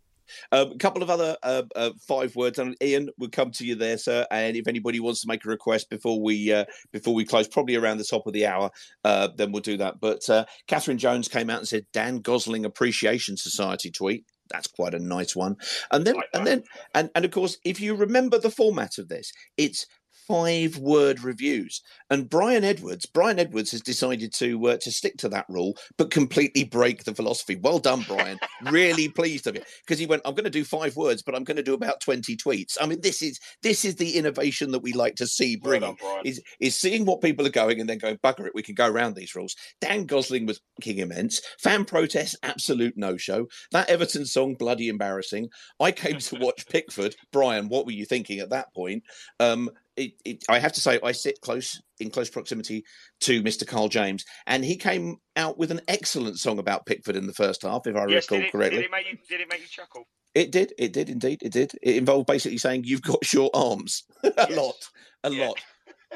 Um, a couple of other uh, uh, five words, and Ian, we'll come to you there, sir. And if anybody wants to make a request before we uh, before we close, probably around the top of the hour, uh, then we'll do that. But uh, Catherine Jones came out and said Dan Gosling Appreciation Society tweet. That's quite a nice one. And then and then and and of course, if you remember the format of this, it's five word reviews. And Brian Edwards, Brian Edwards has decided to uh, to stick to that rule, but completely break the philosophy. Well done, Brian. really pleased of it because he went. I'm going to do five words, but I'm going to do about twenty tweets. I mean, this is this is the innovation that we like to see bringing. is is seeing what people are going and then going bugger it. We can go around these rules. Dan Gosling was fucking immense. Fan protests, absolute no show. That Everton song, bloody embarrassing. I came to watch Pickford. Brian, what were you thinking at that point? Um, it, it, I have to say, I sit close in close proximity to Mr. Carl James, and he came out with an excellent song about Pickford in the first half, if I yes, recall did it, correctly. did it make you did it make you chuckle? It did. It did indeed. It did. It involved basically saying you've got short arms. a lot. A lot.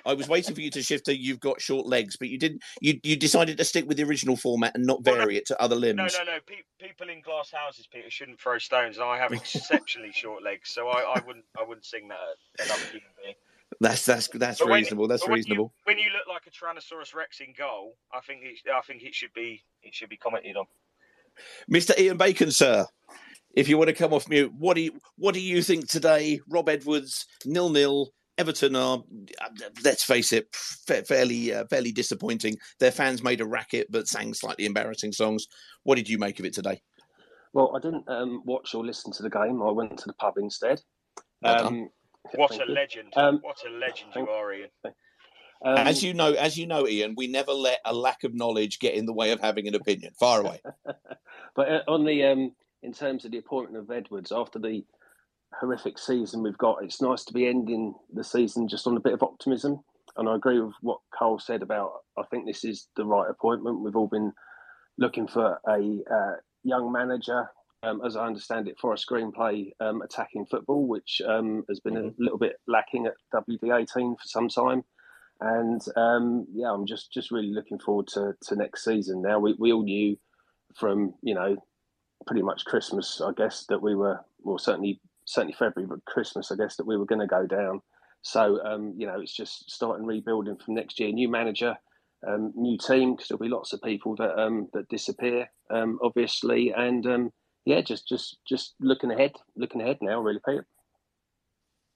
I was waiting for you to shift to you've got short legs, but you didn't. You you decided to stick with the original format and not vary it to other limbs. No, no, no. Pe- people in glass houses, Peter, shouldn't throw stones, and I have exceptionally short legs, so I, I wouldn't I wouldn't sing that at another human being. That's that's that's But when- reasonable. That's but when reasonable. You, when you look like a Tyrannosaurus Rex in goal, I think it, I think it should be it should be commented on. Mr. Ian Bacon, sir. If you want to come off mute, what do you what do you think today? Rob Edwards, nil nil. Everton are, let's face it, fairly uh, fairly disappointing. Their fans made a racket but sang slightly embarrassing songs. What did you make of it today? Well, I didn't um, watch or listen to the game. I went to the pub instead. Well done. Um, What thank a you. legend! Um, what a legend you are, Ian. Um, as you know, as you know, Ian, we never let a lack of knowledge get in the way of having an opinion. Far away. But uh, on the um, in terms of the appointment of Edwards after the horrific season we've got, it's nice to be ending the season just on a bit of optimism. And I agree with what Carl said about. I think this is the right appointment. We've all been looking for a uh, young manager, um, as I understand it, for a screenplay um, attacking football, which um, has been a little bit lacking at WD18 for some time. And um, yeah, I'm just just really looking forward to, to next season. Now we, we all knew from you know pretty much Christmas, I guess, that we were well certainly certainly February, but Christmas, I guess, that we were going to go down. So um, you know, it's just starting rebuilding from next year. New manager, um, new team, because there'll be lots of people that um, that disappear, um, obviously, and um, yeah, just just just looking ahead, looking ahead now, really, Peter.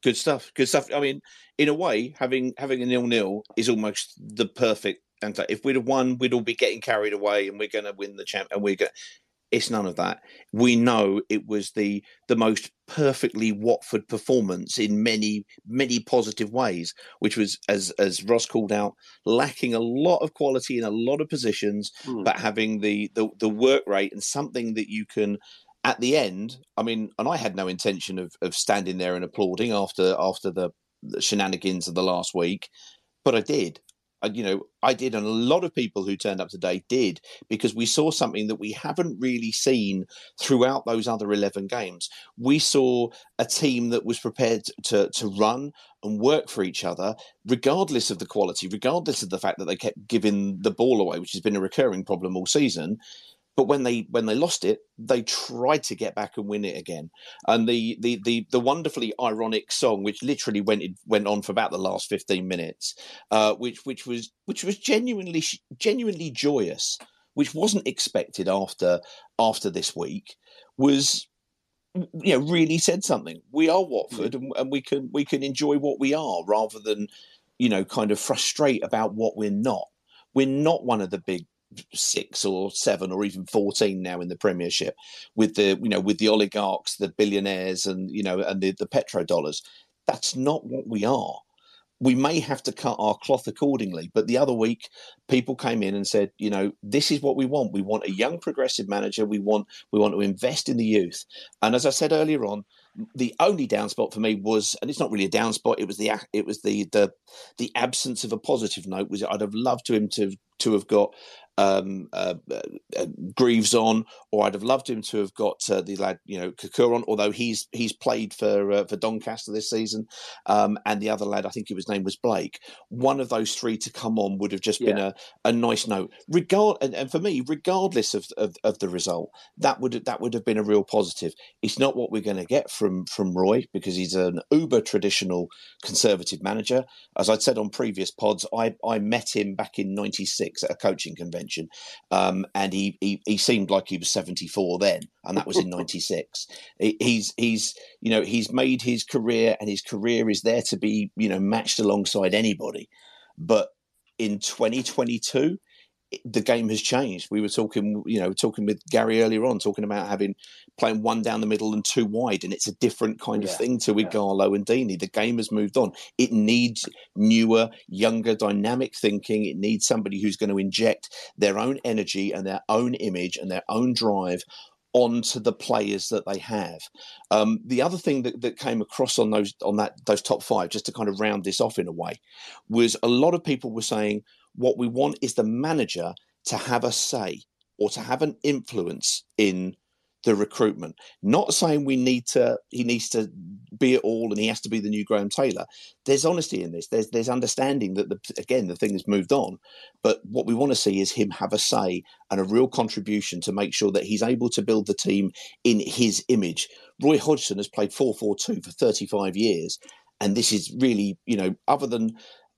Good stuff. Good stuff. I mean, in a way, having having a nil nil is almost the perfect. And if we'd have won, we'd all be getting carried away, and we're going to win the champ. And we're going. It's none of that. We know it was the the most perfectly Watford performance in many many positive ways, which was as as Ross called out, lacking a lot of quality in a lot of positions, Hmm. but having the, the the work rate and something that you can at the end. I mean, and I had no intention of of standing there and applauding after after the, the shenanigans of the last week, but I did. You know, I did, and a lot of people who turned up today did because we saw something that we haven't really seen throughout those other eleven games. We saw a team that was prepared to to run and work for each other, regardless of the quality, regardless of the fact that they kept giving the ball away, which has been a recurring problem all season. But when they when they lost it, they tried to get back and win it again. And the the the, the wonderfully ironic song, which literally went went on for about the last fifteen minutes, uh, which which was which was genuinely genuinely joyous, which wasn't expected after after this week, was you know really said something. We are Watford, and, and we can we can enjoy what we are rather than you know kind of frustrate about what we're not. We're not one of the big six or seven or even 14 now in the premiership with the you know with the oligarchs the billionaires and you know and the, the petrodollars. That's not what we are. We may have to cut our cloth accordingly but the other week people came in and said you know this is what we want. We want a young progressive manager. We want we want to invest in the youth. And as i said earlier on the only down spot for me was and it's not really a down spot it was the it was the the the absence of a positive note was i'd have loved to him to to have got um, uh, uh, Greaves on, or I'd have loved him to have got uh, the lad, you know, Kakur on. Although he's he's played for uh, for Doncaster this season, um, and the other lad, I think his name was Blake. One of those three to come on would have just been a, a nice note. Regard and, and for me, regardless of, of of the result, that would that would have been a real positive. It's not what we're going to get from from Roy because he's an uber traditional conservative manager. As I'd said on previous pods, I I met him back in '96 at a coaching convention, um, and he, he he seemed like he was 74 then, and that was in '96. He's he's you know he's made his career, and his career is there to be you know matched alongside anybody, but in 2022 it- the game has changed. We were talking, you know, talking with Gary earlier on, talking about having playing one down the middle and two wide, and it's a different kind of Yeah, thing to Ighalo and Deeney. The game has moved on. It needs newer, younger, dynamic thinking. It needs somebody who's going to inject their own energy and their own image and their own drive onto the players that they have. Um, the other thing that, that came across on those on that those top five, just to kind of round this off in a way, was a lot of people were saying what we want is the manager to have a say or to have an influence in the recruitment. Not saying we need to he needs to be it all and he has to be the new Graham Taylor. There's honesty in this. There's there's understanding that the again the thing has moved on. But what we want to see is him have a say and a real contribution to make sure that he's able to build the team in his image. Roy Hodgson has played 4-4-2 for 35 years. And this is really, you know, other than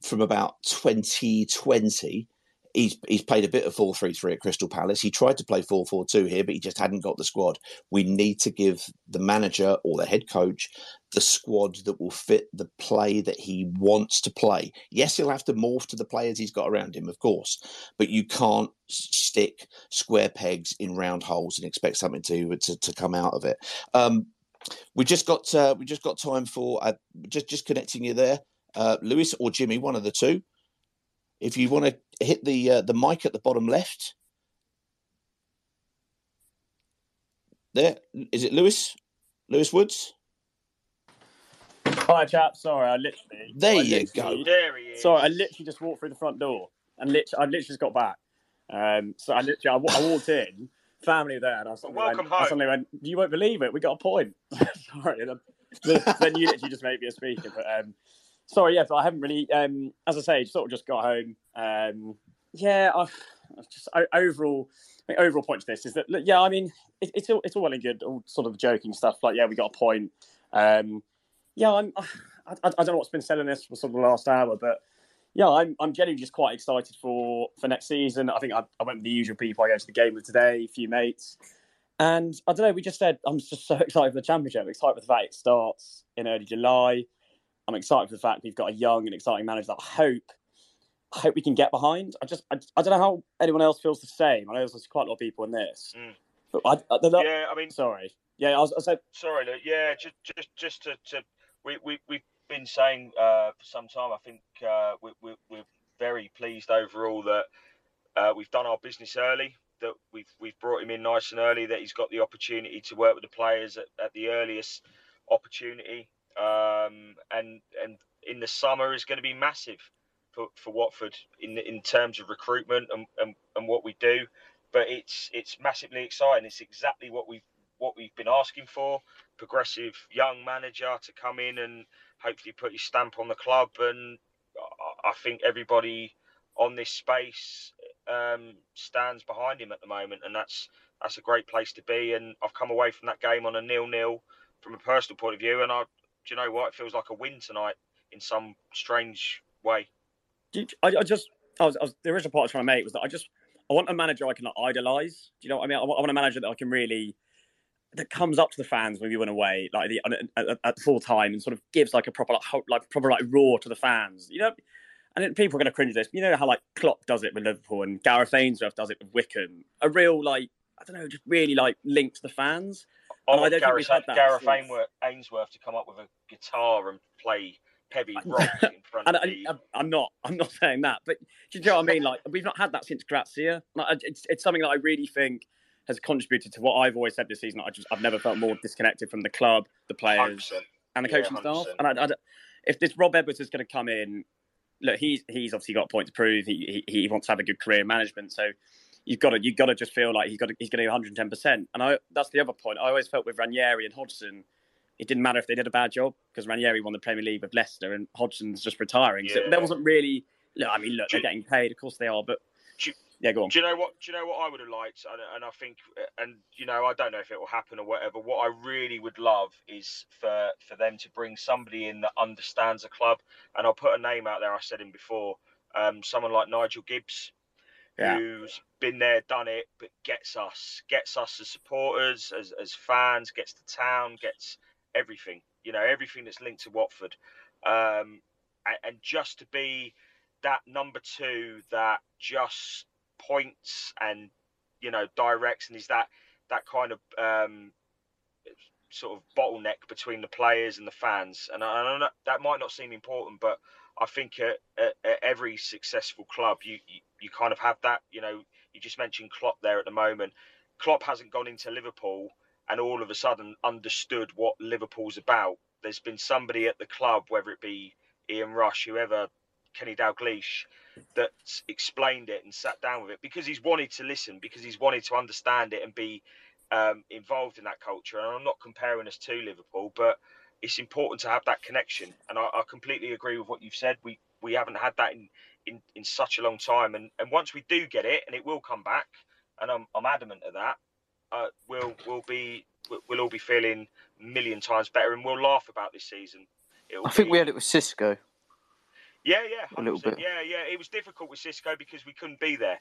from about 2020, He's he's played a bit of 4 3 3 at Crystal Palace. He tried to play 4 4 2 here, but he just hadn't got the squad. We need to give the manager or the head coach the squad that will fit the play that he wants to play. Yes, he'll have to morph to the players he's got around him, of course, but you can't stick square pegs in round holes and expect something to to, to come out of it. Um, we just got uh, we just got time for uh, just just connecting you there, uh, Lewis or Jimmy, one of the two. If you want to hit the uh, the mic at the bottom left, there is it. Lewis, Lewis Woods. Hi, chap. Sorry, I literally. There I you literally- go. There he is. Sorry, I literally just walked through the front door, and literally, I literally just got back. Um, so I literally, I, I walked in, family there, and I suddenly, Welcome went, I home. suddenly went, "You won't believe it, we got a point." sorry, then, then you literally just made me a speaker. But um, sorry, yeah, but I haven't really, um, as I say, sort of just got home. Um, yeah, I, I just overall, I think overall point to this is that yeah, I mean, it, it's all it's all well and good, all sort of joking stuff like yeah, we got a point. Um, yeah, I'm. I, I don't know what's been said in this for sort of the last hour, but yeah, I'm I'm genuinely just quite excited for for next season. I think I, I went with the usual people. I go to the game with today, a few mates, and I don't know. We just said I'm just so excited for the championship. I'm excited for the fact it starts in early July. I'm excited for the fact we've got a young and exciting manager that I hope I hope we can get behind. I just I, I don't know how anyone else feels the same. I know there's quite a lot of people in this, but I, I, Yeah, I mean, sorry. Yeah, I was, I said sorry, Luke. Yeah, just just just to, to we we we've been saying uh, for some time. I think uh, we, we we're very pleased overall that uh, we've done our business early. That we've we've brought him in nice and early. That he's got the opportunity to work with the players at, at the earliest opportunity. Um, and and in the summer is going to be massive for, for Watford in in terms of recruitment and, and, and what we do. But it's it's massively exciting. It's exactly what we've what we've been asking for. Progressive young manager to come in and hopefully put his stamp on the club. And I- think everybody on this space um, stands behind him at the moment, and that's that's a great place to be. And I've come away from that game on a nil-nil from a personal point of view, and I, do you know what? It feels like a win tonight in some strange way. I, I just, I was, I was, the original part I was trying to make was that I just, I want a manager I can like, idolize. Do you know what I mean? I want, I want a manager that I can really, that comes up to the fans when we win away, like the at, at, full time, and sort of gives like a proper like, ho- like proper like roar to the fans. You know, and people are going to cringe this. You know how like Klopp does it with Liverpool and Gareth Ainsworth does it with Wycombe. A real like, I don't know, just really like linked to the fans. Oh, I And want Gareth, we've had that Gareth Ainsworth, Ainsworth to come up with a guitar and play heavy rock in front And of I, the. I, I'm not. I'm not saying that, but do you know what I mean? Like we've not had that since Gracia. Like, it's it's something that I really think has contributed to what I've always said this season. I just I've never felt more disconnected from the club, the players, 100%. and the Yeah, coaching staff. And I, I don't- if this Rob Edwards is going to come in, look, he's he's obviously got a point to prove. He he, he wants to have a good career in management, so. You've got to, you've got to just feel like he's got, to, he's going to do 110. percent And I, that's the other point. I always felt with Ranieri and Hodgson, it didn't matter if they did a bad job because Ranieri won the Premier League with Leicester and Hodgson's just retiring. So Yeah. there wasn't really. Look, I mean, look, they're getting paid, of course they are, but yeah, go on. Do you know what? Do you know what I would have liked? And, and I think, and you know, I don't know if it will happen or whatever. What I really would love is for for them to bring somebody in that understands the club. And I'll put a name out there. I said him before. Um, someone like Nigel Gibbs, Yeah. who's been there, done it, but gets us, gets us as supporters, as as fans, gets the town, gets everything. You know, everything that's linked to Watford. Um, and, and just to be that number two that just points and you know directs and is that that kind of um, sort of bottleneck between the players and the fans. And I, know, that might not seem important, but I think at, at, at every successful club, you, you you kind of have that. You know, you just mentioned Klopp there at the moment. Klopp hasn't gone into Liverpool and all of a sudden understood what Liverpool's about. There's been somebody at the club, whether it be Ian Rush, whoever, Kenny Dalglish, that's explained it and sat down with it because he's wanted to listen, because he's wanted to understand it and be um, involved in that culture. And I'm not comparing us to Liverpool, but it's important to have that connection. And I, I completely agree with what you've said. We we haven't had that in, in, in such a long time. And, and once we do get it, and it will come back, and I'm, I'm adamant of that, uh, we'll we'll be we'll, all be feeling a million times better, and we'll laugh about this season. It'll I think be- we had it with Xisco. Yeah, yeah, A little bit. Yeah, yeah. It was difficult with Xisco because we couldn't be there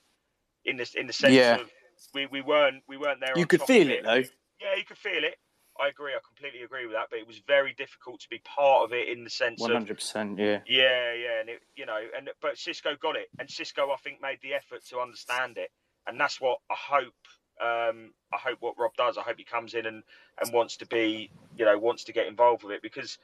in the in the sense Yeah. of we, we weren't we weren't there. You could feel it, though. Yeah, you could feel it. I agree. I completely agree with that. But it was very difficult to be part of it in the sense One of hundred percent. Yeah. yeah, yeah, and it, you know, and but Xisco got it, and Xisco I think made the effort to understand it, and that's what I hope. Um, I hope what Rob does. I hope he comes in and, and wants to be, you know, wants to get involved with it because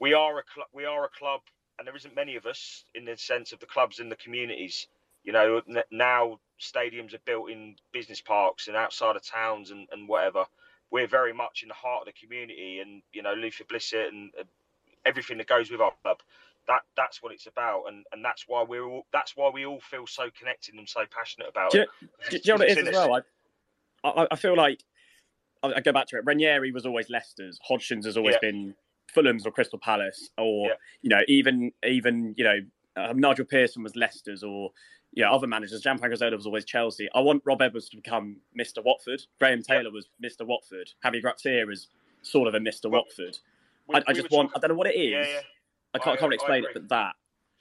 we are a club. We are a club, and there isn't many of us in the sense of the clubs in the communities. You know, n- now stadiums are built in business parks and outside of towns and, and whatever. We're very much in the heart of the community, and you know, Luther Blissett and uh, everything that goes with our club. That that's what it's about, and, and that's why we're all that's why we all feel so connected and so passionate about Do you, it. do you know what It's as well? I, I, I feel like I, I go back to it. Ranieri was always Leicester's. Hodgson's has always Yeah. been Fulham's or Crystal Palace, or Yeah. you know, even even you know, um, Nigel Pearson was Leicester's, or know, other managers. Gianfranco Zola was always Chelsea. I want Rob Edwards to become Mr. Watford. Graham Taylor was Mr. Watford. Javi Gracia is sort of a Mr. Watford. we- I, I we just want. talking- I don't know what it is. Yeah, yeah. I can't, I I- can't explain it, but that.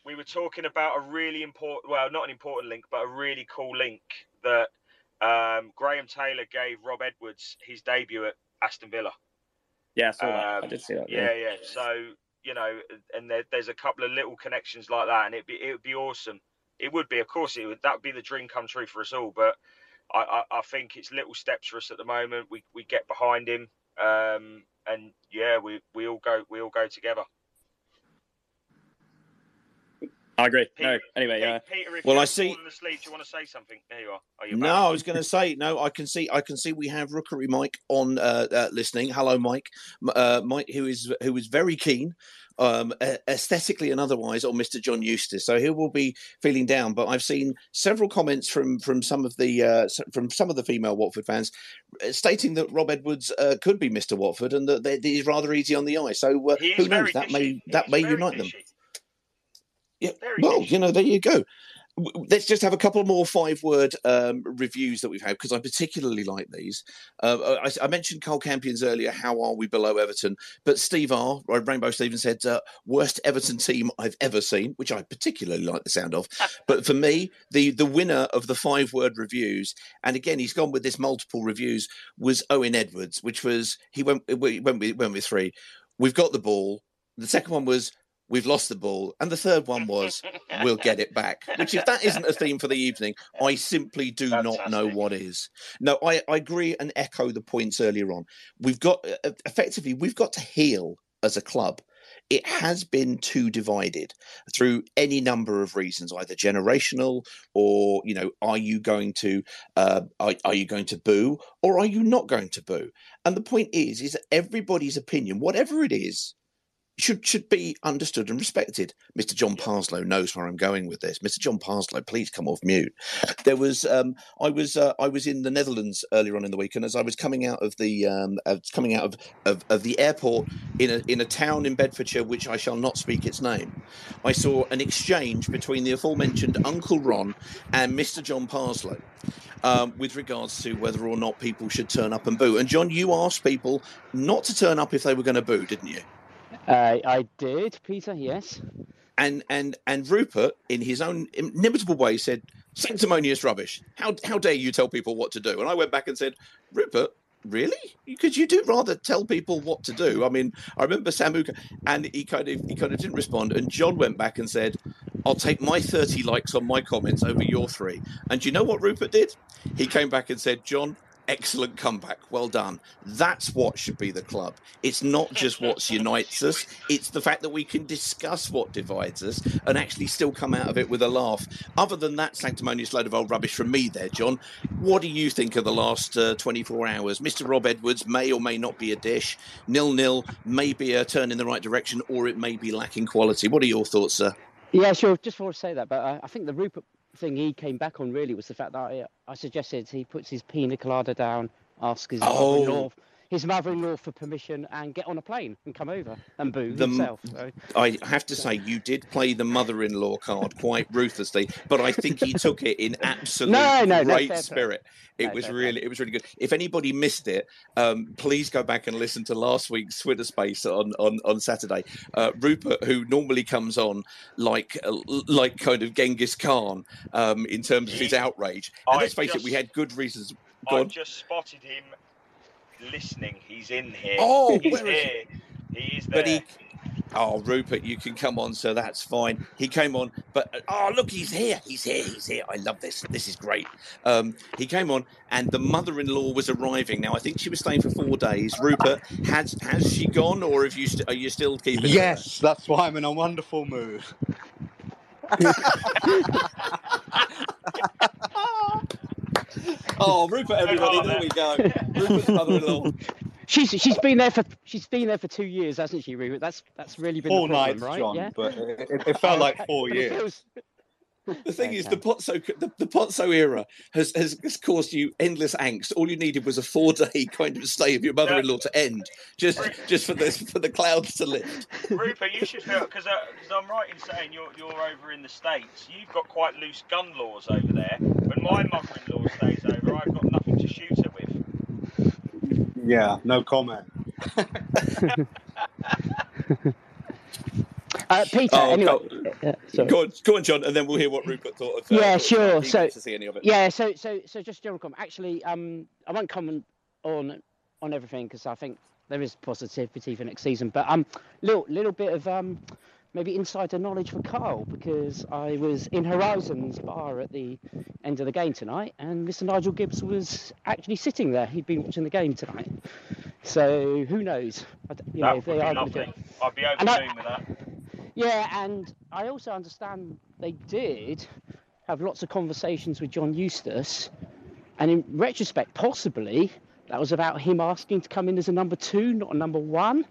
we were talking about a really important, well, not an important link, but a really cool link that um, Graham Taylor gave Rob Edwards his debut at Aston Villa. Yeah, I saw that. I Um, did see that. Yeah, yeah. So you know, and there, there's a couple of little connections like that, and it'd be it would be awesome. It would be, of course, it would. That would be the dream come true for us all. But I, I, I think it's little steps for us at the moment. We we get behind him, um, and yeah, we, we all go we all go together. I agree. No, anyway, uh, Peter, if Well, you're I see- falling asleep, do you want to say something? There you are. Are you No, back? I was going to say no. I can see. I can see we have Rookery Mike on uh, uh, listening. Hello, Mike. Uh, Mike, who is who is very keen, um, aesthetically and otherwise, on Mr. John Eustace. So he will be feeling down. But I've seen several comments from from some of the uh, from some of the female Watford fans uh, stating that Rob Edwards uh, could be Mr. Watford and that, that he's rather easy on the eye. So uh, who knows? very That fishy. may that He's may very unite them. Yeah. Very Well, fishy. you know, there you go. Let's just have a couple more five-word um, reviews that we've had because I particularly like these. Uh, I, I mentioned Cole Campion's earlier. How are we below Everton? But Steve R. uh, Rainbow Stephen said uh, worst Everton team I've ever seen, which I particularly like the sound of. But for me, the the winner of the five-word reviews, and again he's gone with this multiple reviews, was Owen Edwards, which was he went we went with, went with three. We've got the ball. The second one was we've lost the ball, and the third one was we'll get it back. Which, if that isn't a theme for the evening, I simply do not know what is. No, I, I agree and echo the points earlier on. We've got effectively we've got to heal as a club. It has been too divided through any number of reasons, either generational or you know, are you going to uh, are, are you going to boo or are you not going to boo? And the point is, is that everybody's opinion, whatever it is, should should be understood and respected. Mr. John Parslow knows where I'm going with this. Mr. John Parslow, please come off mute. There was um, I was uh, I was in the Netherlands earlier on in the week, and as I was coming out of the um, uh, coming out of, of, of the airport in a in a town in Bedfordshire, which I shall not speak its name, I saw an exchange between the aforementioned Uncle Ron and Mr. John Parslow. Um, with regards to whether or not people should turn up and boo. And John, you asked people not to turn up if they were going to boo, didn't you? Uh, I did, Peter. Yes. and and and Rupert, in his own inimitable way, said, "Sanctimonious rubbish. How how dare you tell people what to do?" And I went back and said, "Rupert." Really? Because you do rather tell people what to do. I mean, I remember Samuka, and he kind of he kind of didn't respond. And John went back and said, "I'll take my thirty likes on my comments over your three. And you know what Rupert did? He came back and said, "John, excellent comeback. Well done. That's what should be the club. It's not just what unites us, it's the fact that we can discuss what divides us and actually still come out of it with a laugh. Other than that sanctimonious load of old rubbish from me there, John, what do you think of the last uh, 24 hours? Mr. Rob Edwards may or may not be a dish. Nil nil may be a turn in the right direction or it may be lacking quality. What are your thoughts, sir? Yeah, sure. Just want to say that, but I think the Rupert thing he came back on really was the fact that I, I suggested he puts his pina colada down, asks his Oh. mother-in-law his mother-in-law for permission and get on a plane and come over and boo The- himself. So. I have to say, you did play the mother-in-law card quite ruthlessly, but I think he took it in absolute No, no, no, great fair play. spirit. It No, was fair really, it was really good. If anybody missed it, um, please go back and listen to last week's Twitter Space on on, on Saturday. Uh, Rupert, who normally comes on like uh, like kind of Genghis Khan um, in terms of his outrage, and I let's face it, we had good reasons. Go I've on. just spotted him listening. He's in here. Oh, he's where is here. He is there. But he, oh, Rupert, you can come on, so that's fine. He came on, but oh, look, he's here. He's here. He's here. I love this. This is great. Um, he came on, and the mother-in-law was arriving. Now, I think she was staying for four days. Rupert, has has she gone, or have you st- are you still keeping? her? Yes, that's why I'm in a wonderful mood. Oh, Rupert, everybody, there we go. Rupert's mother-in-law. She's she's been there for she's been there for two years, hasn't she, Rupert? That's that's really been Four the problem, nights, right? John, yeah. but it, it- it felt oh, like four years. feels- The thing is, the Pozzo the, the Pozzo era has, has has caused you endless angst. All you needed was a four day kind of stay of your mother-in-law to end, just just for this for the clouds to lift. Rupert, you should feel because uh, I'm right in saying you're you're over in the states. You've got quite loose gun laws over there. When my mother-in-law stays over, I've got nothing to shoot her with. Yeah, no comment. Uh, Peter, Oh, anyway. go, uh, sorry. go on, go on, John, and then we'll hear what Rupert thought of. uh, yeah, sure. So to see any of it. yeah, so so so just general comment. Actually, um, I won't comment on on everything because I think there is positivity for next season. But um, little little bit of um, maybe insider knowledge for Carl because I was in Horizons bar at the end of the game tonight, and Mr. Nigel Gibbs was actually sitting there. He'd been watching the game tonight. So who knows? I you That would they be are gonna lovely. I'd be over I- with that. yeah, and I also understand they did have lots of conversations with John Eustace, and in retrospect, possibly that was about him asking to come in as a number two, not a number one.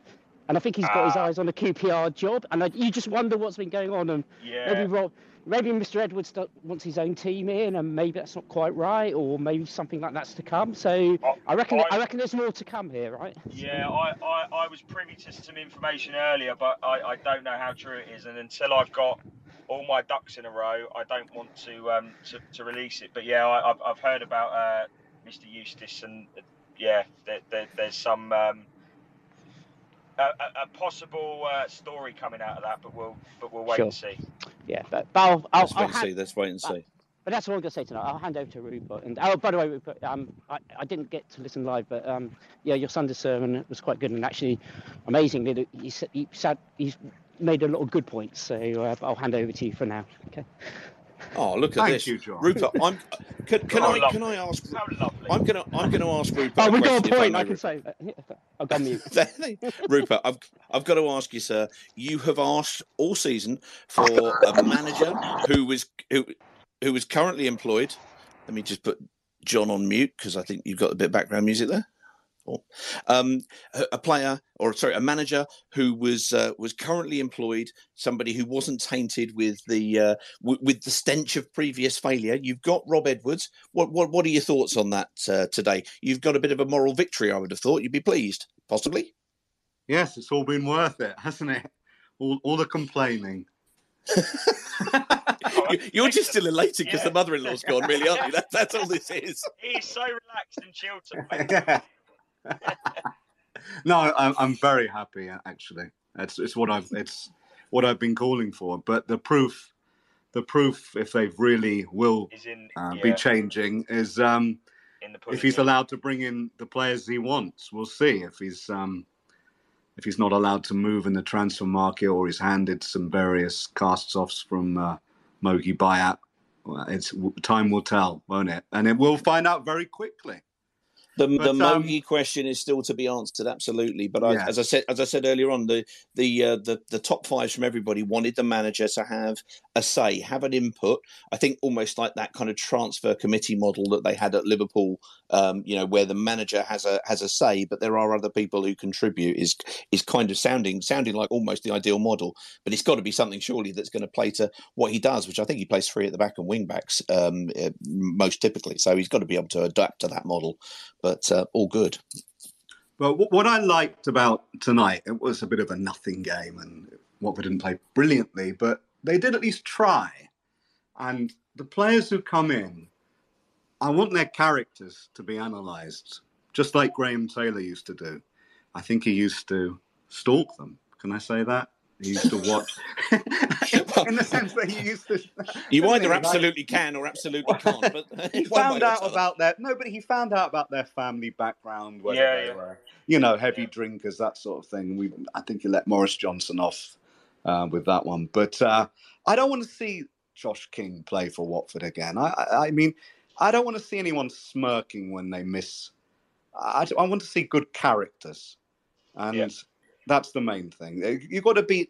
And I think he's got his Ah. eyes on a QPR job, and I, you just wonder what's been going on. And Yeah. maybe Rob, maybe Mr. Edwards wants his own team in, and maybe that's not quite right, or maybe something like that's to come. So I reckon I, I- reckon there's more to come here, right? Yeah, I, I, I was privy to some information earlier, but I, I don't know how true it is. And until I've got all my ducks in a row, I don't want to um, to, to release it. But yeah, I, I've, I've heard about uh, Mr. Eustace, and uh, yeah, there, there, there's some um, a, a, a possible uh, story coming out of that, but we'll but we'll wait Sure. and see. Yeah, but, but I'll, I'll, Let's I'll and hand- see. Let's wait and see. But that's all I'm going to say tonight. I'll hand over to Rupert. And oh, by the way, Rupert, um, I, I didn't get to listen live, but um, yeah, your Sunday sermon was quite good, and actually, amazingly, he said he said he's made a lot of good points. So uh, I'll hand over to you for now. Okay. Oh, look at Thank this, you, John. Rupert. I'm. Uh, can, can Oh, I? lovely. Can I ask? How lovely. I'm gonna. I'm gonna ask Rupert. Oh, a we got a point. may, I can say that. I'll go mute. Rupert, I've I've got to ask you, sir. You have asked all season for a manager who was who who was currently employed. Let me just put John on mute because I think you've got a bit of background music there. Or, um, a, a player, or sorry, a manager who was uh, was currently employed, somebody who wasn't tainted with the uh, w- with the stench of previous failure. You've got Rob Edwards. What what what are your thoughts on that uh, today? You've got a bit of a moral victory. I would have thought you'd be pleased, possibly. Yes, it's all been worth it, hasn't it? All, all the complaining. You- You're just still elated because the mother-in-law's gone, really, aren't you? That, that's all this is. He's so relaxed and chilled tonight. no, I'm, I'm very happy actually. It's it's what I've it's what I've been calling for. But the proof, the proof, if they really will in- uh, yeah. be changing, is um, In the if he's allowed to bring in the players he wants. We'll see if he's um, if he's not allowed to move in the transfer market or he's handed some various casts-offs from uh, Mogi Bayat. Well, it's time will tell, won't it? And it will find out very quickly. The, the um, Mogi question is still to be answered, absolutely. But I, Yeah. as I said, as I said earlier on, the the, uh, the the top fives from everybody wanted the manager to have a say, have an input. I think almost like that kind of transfer committee model that they had at Liverpool, um, you know, where the manager has a has a say, but there are other people who contribute. Is is kind of sounding sounding like almost the ideal model. But it's got to be something surely that's going to play to what he does, which I think he plays three at the back and wing backs um, uh, most typically. So he's got to be able to adapt to that model. But uh, all good. Well, what I liked about tonight, it was a bit of a nothing game, and Watford didn't play brilliantly, but they did at least try. And the players who come in, I want their characters to be analysed, just like Graham Taylor used to do. I think he used to stalk them. Can I say that? He used to watch, in the sense that he used to. You either he? Like- absolutely can or absolutely can't. But he found out about their no, but he found out about their family background, whether Yeah, they yeah. were, you know, heavy drinkers, that sort of thing. We, I think he let Maurice Johnston off uh, with that one, but uh, I don't want to see Josh King play for Watford again. I, I, I mean, I don't want to see anyone smirking when they miss. I, I want to see good characters, and that's the main thing. You've got to be.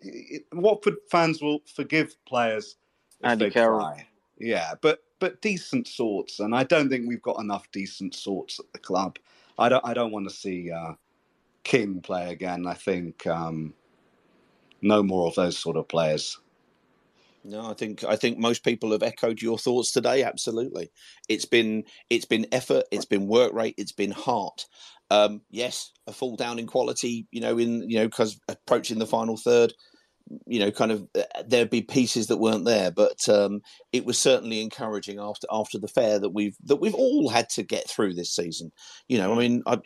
Watford fans will forgive players if Andy they Carroll. try. Yeah, but but decent sorts, and I don't think we've got enough decent sorts at the club. I don't I don't want to see uh, King play again. I think um, no more of those sort of players. No, I think I think most people have echoed your thoughts today. Absolutely, it's been it's been effort, it's been work rate, it's been heart. Um, yes, a fall down in quality, you know, in you know because approaching the final third, you know, kind of uh, there'd be pieces that weren't there, but um, it was certainly encouraging after after the fair that we've that we've all had to get through this season. You know, I mean, I,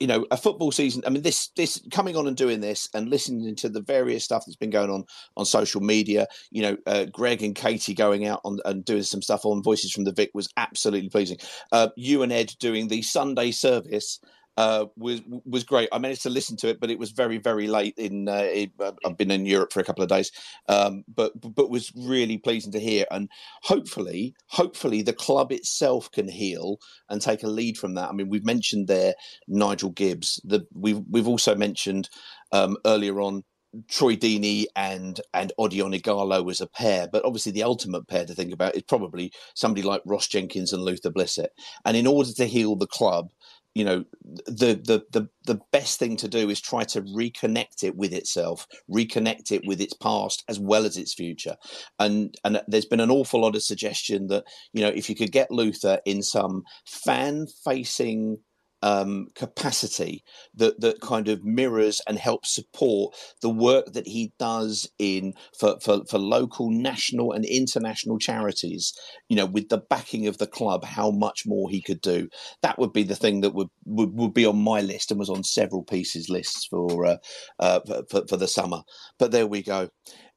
you know, a football season. I mean, this this coming on and doing this and listening to the various stuff that's been going on on social media. You know, uh, Greg and Katie going out on and doing some stuff on Voices from the Vic was absolutely pleasing. Uh, you and Ed doing the Sunday service uh, was was great. I managed to listen to it, but it was very very late. In uh, it, uh, I've been in Europe for a couple of days, um, but but was really pleasing to hear. And hopefully, hopefully the club itself can heal and take a lead from that. I mean, we've mentioned there Nigel Gibbs. The we've we've also mentioned um, earlier on. Troy Deeney and and Odion Ighalo as a pair, but obviously the ultimate pair to think about is probably somebody like Ross Jenkins and Luther Blissett. And in order to heal the club, you know the the the the best thing to do is try to reconnect it with itself reconnect it with its past as well as its future. And and there's been an awful lot of suggestion that you know if you could get luther in some fan facing um, capacity that that kind of mirrors and helps support the work that he does in for, for for local, national, and international charities. You know, with the backing of the club, how much more he could do. That would be the thing that would would, would be on my list and was on several pieces lists for uh, uh, for, for the summer. But there we go.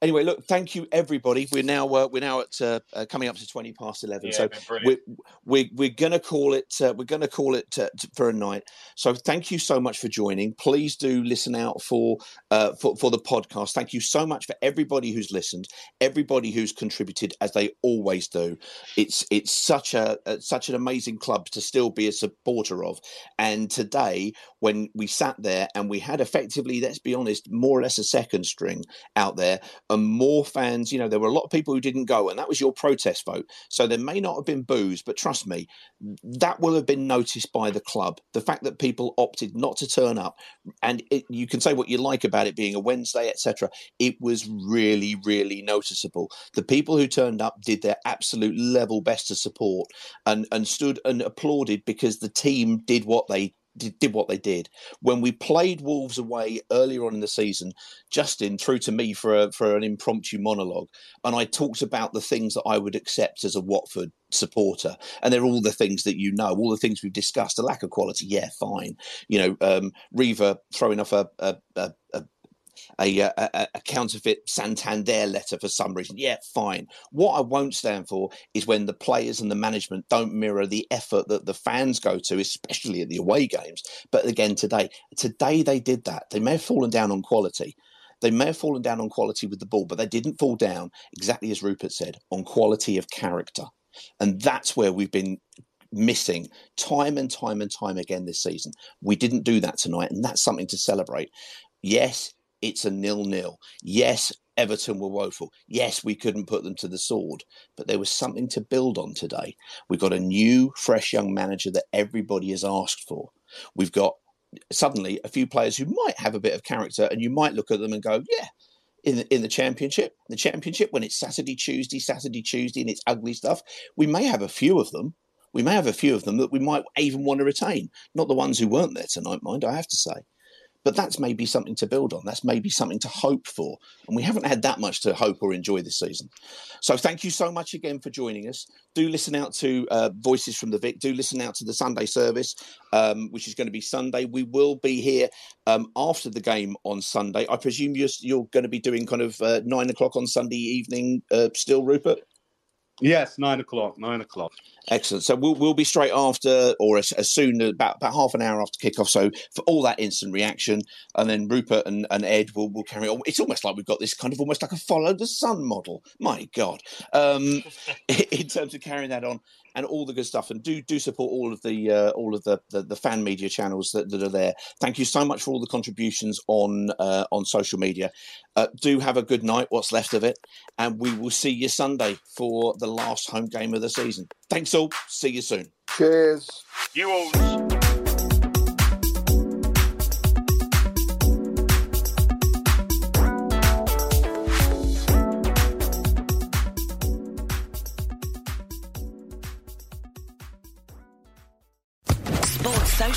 Anyway, look, thank you everybody. We're now uh, we're now at uh, uh, coming up to twenty past eleven. Yeah, so we're, we're we're gonna call it uh, we're gonna call it uh, for a night. So thank you so much for joining. Please do listen out for uh, for for the podcast. Thank you so much for everybody who's listened, everybody who's contributed as they always do. It's it's such a, a such an amazing club to still be a supporter of. And today, when we sat there and we had effectively, let's be honest, more or less a second string out there, and more fans. You know, there were a lot of people who didn't go, and that was your protest vote. So there may not have been booze, but trust me, that will have been noticed by the club. The fact that people opted not to turn up, and it, you can say what you like about it being a Wednesday, etc. It was really, really noticeable. The people who turned up did their absolute level best to support, and and stood and applauded because the team did what they did, did what they did. When we played Wolves away earlier on in the season, Justin threw to me for a, for an impromptu monologue, and I talked about the things that I would accept as a Watford supporter, and they're all the things that you know, all the things we've discussed. A lack of quality, yeah, fine. You know, um, Reaver throwing off a, a, a, a a, uh, a, a counterfeit Santander letter for some reason. Yeah, fine. What I won't stand for is when the players and the management don't mirror the effort that the fans go to, especially at the away games. But again, today, today they did that. They may have fallen down on quality. They may have fallen down on quality with the ball, but they didn't fall down, exactly as Rupert said, on quality of character. And that's where we've been missing time and time and time again this season. We didn't do that tonight, and that's something to celebrate. Yes, it's a nil-nil. Yes, Everton were woeful. Yes, we couldn't put them to the sword, but there was something to build on today. We've got a new, fresh young manager that everybody has asked for. We've got suddenly a few players who might have a bit of character, and you might look at them and go, "Yeah." In the, in the championship, the championship when it's Saturday, Tuesday, Saturday, Tuesday, and it's ugly stuff, we may have a few of them, we may have a few of them that we might even want to retain. Not the ones who weren't there tonight, mind, I have to say. But that's maybe something to build on. That's maybe something to hope for. And we haven't had that much to hope or enjoy this season. So thank you so much again for joining us. Do listen out to uh, Voices from the Vic. Do listen out to the Sunday service, um, which is going to be Sunday. We will be here um, after the game on Sunday. I presume you're, you're going to be doing kind of uh, nine o'clock on Sunday evening uh, still, Rupert? Yes, nine o'clock. Nine o'clock. Excellent. So we'll, we'll be straight after, or as, as soon about about half an hour after kickoff. So for all that instant reaction, and then Rupert and, and Ed will will carry on. It's almost like we've got this kind of almost like a follow the sun model. My God, um, in terms of carrying that on and all the good stuff. And do do support all of the uh, all of the, the, the fan media channels that, that are there. Thank you so much for all the contributions on uh, on social media. Uh, do have a good night, what's left of it, and we will see you Sunday for the last home game of the season. Thanks all. See you soon. Cheers. You all.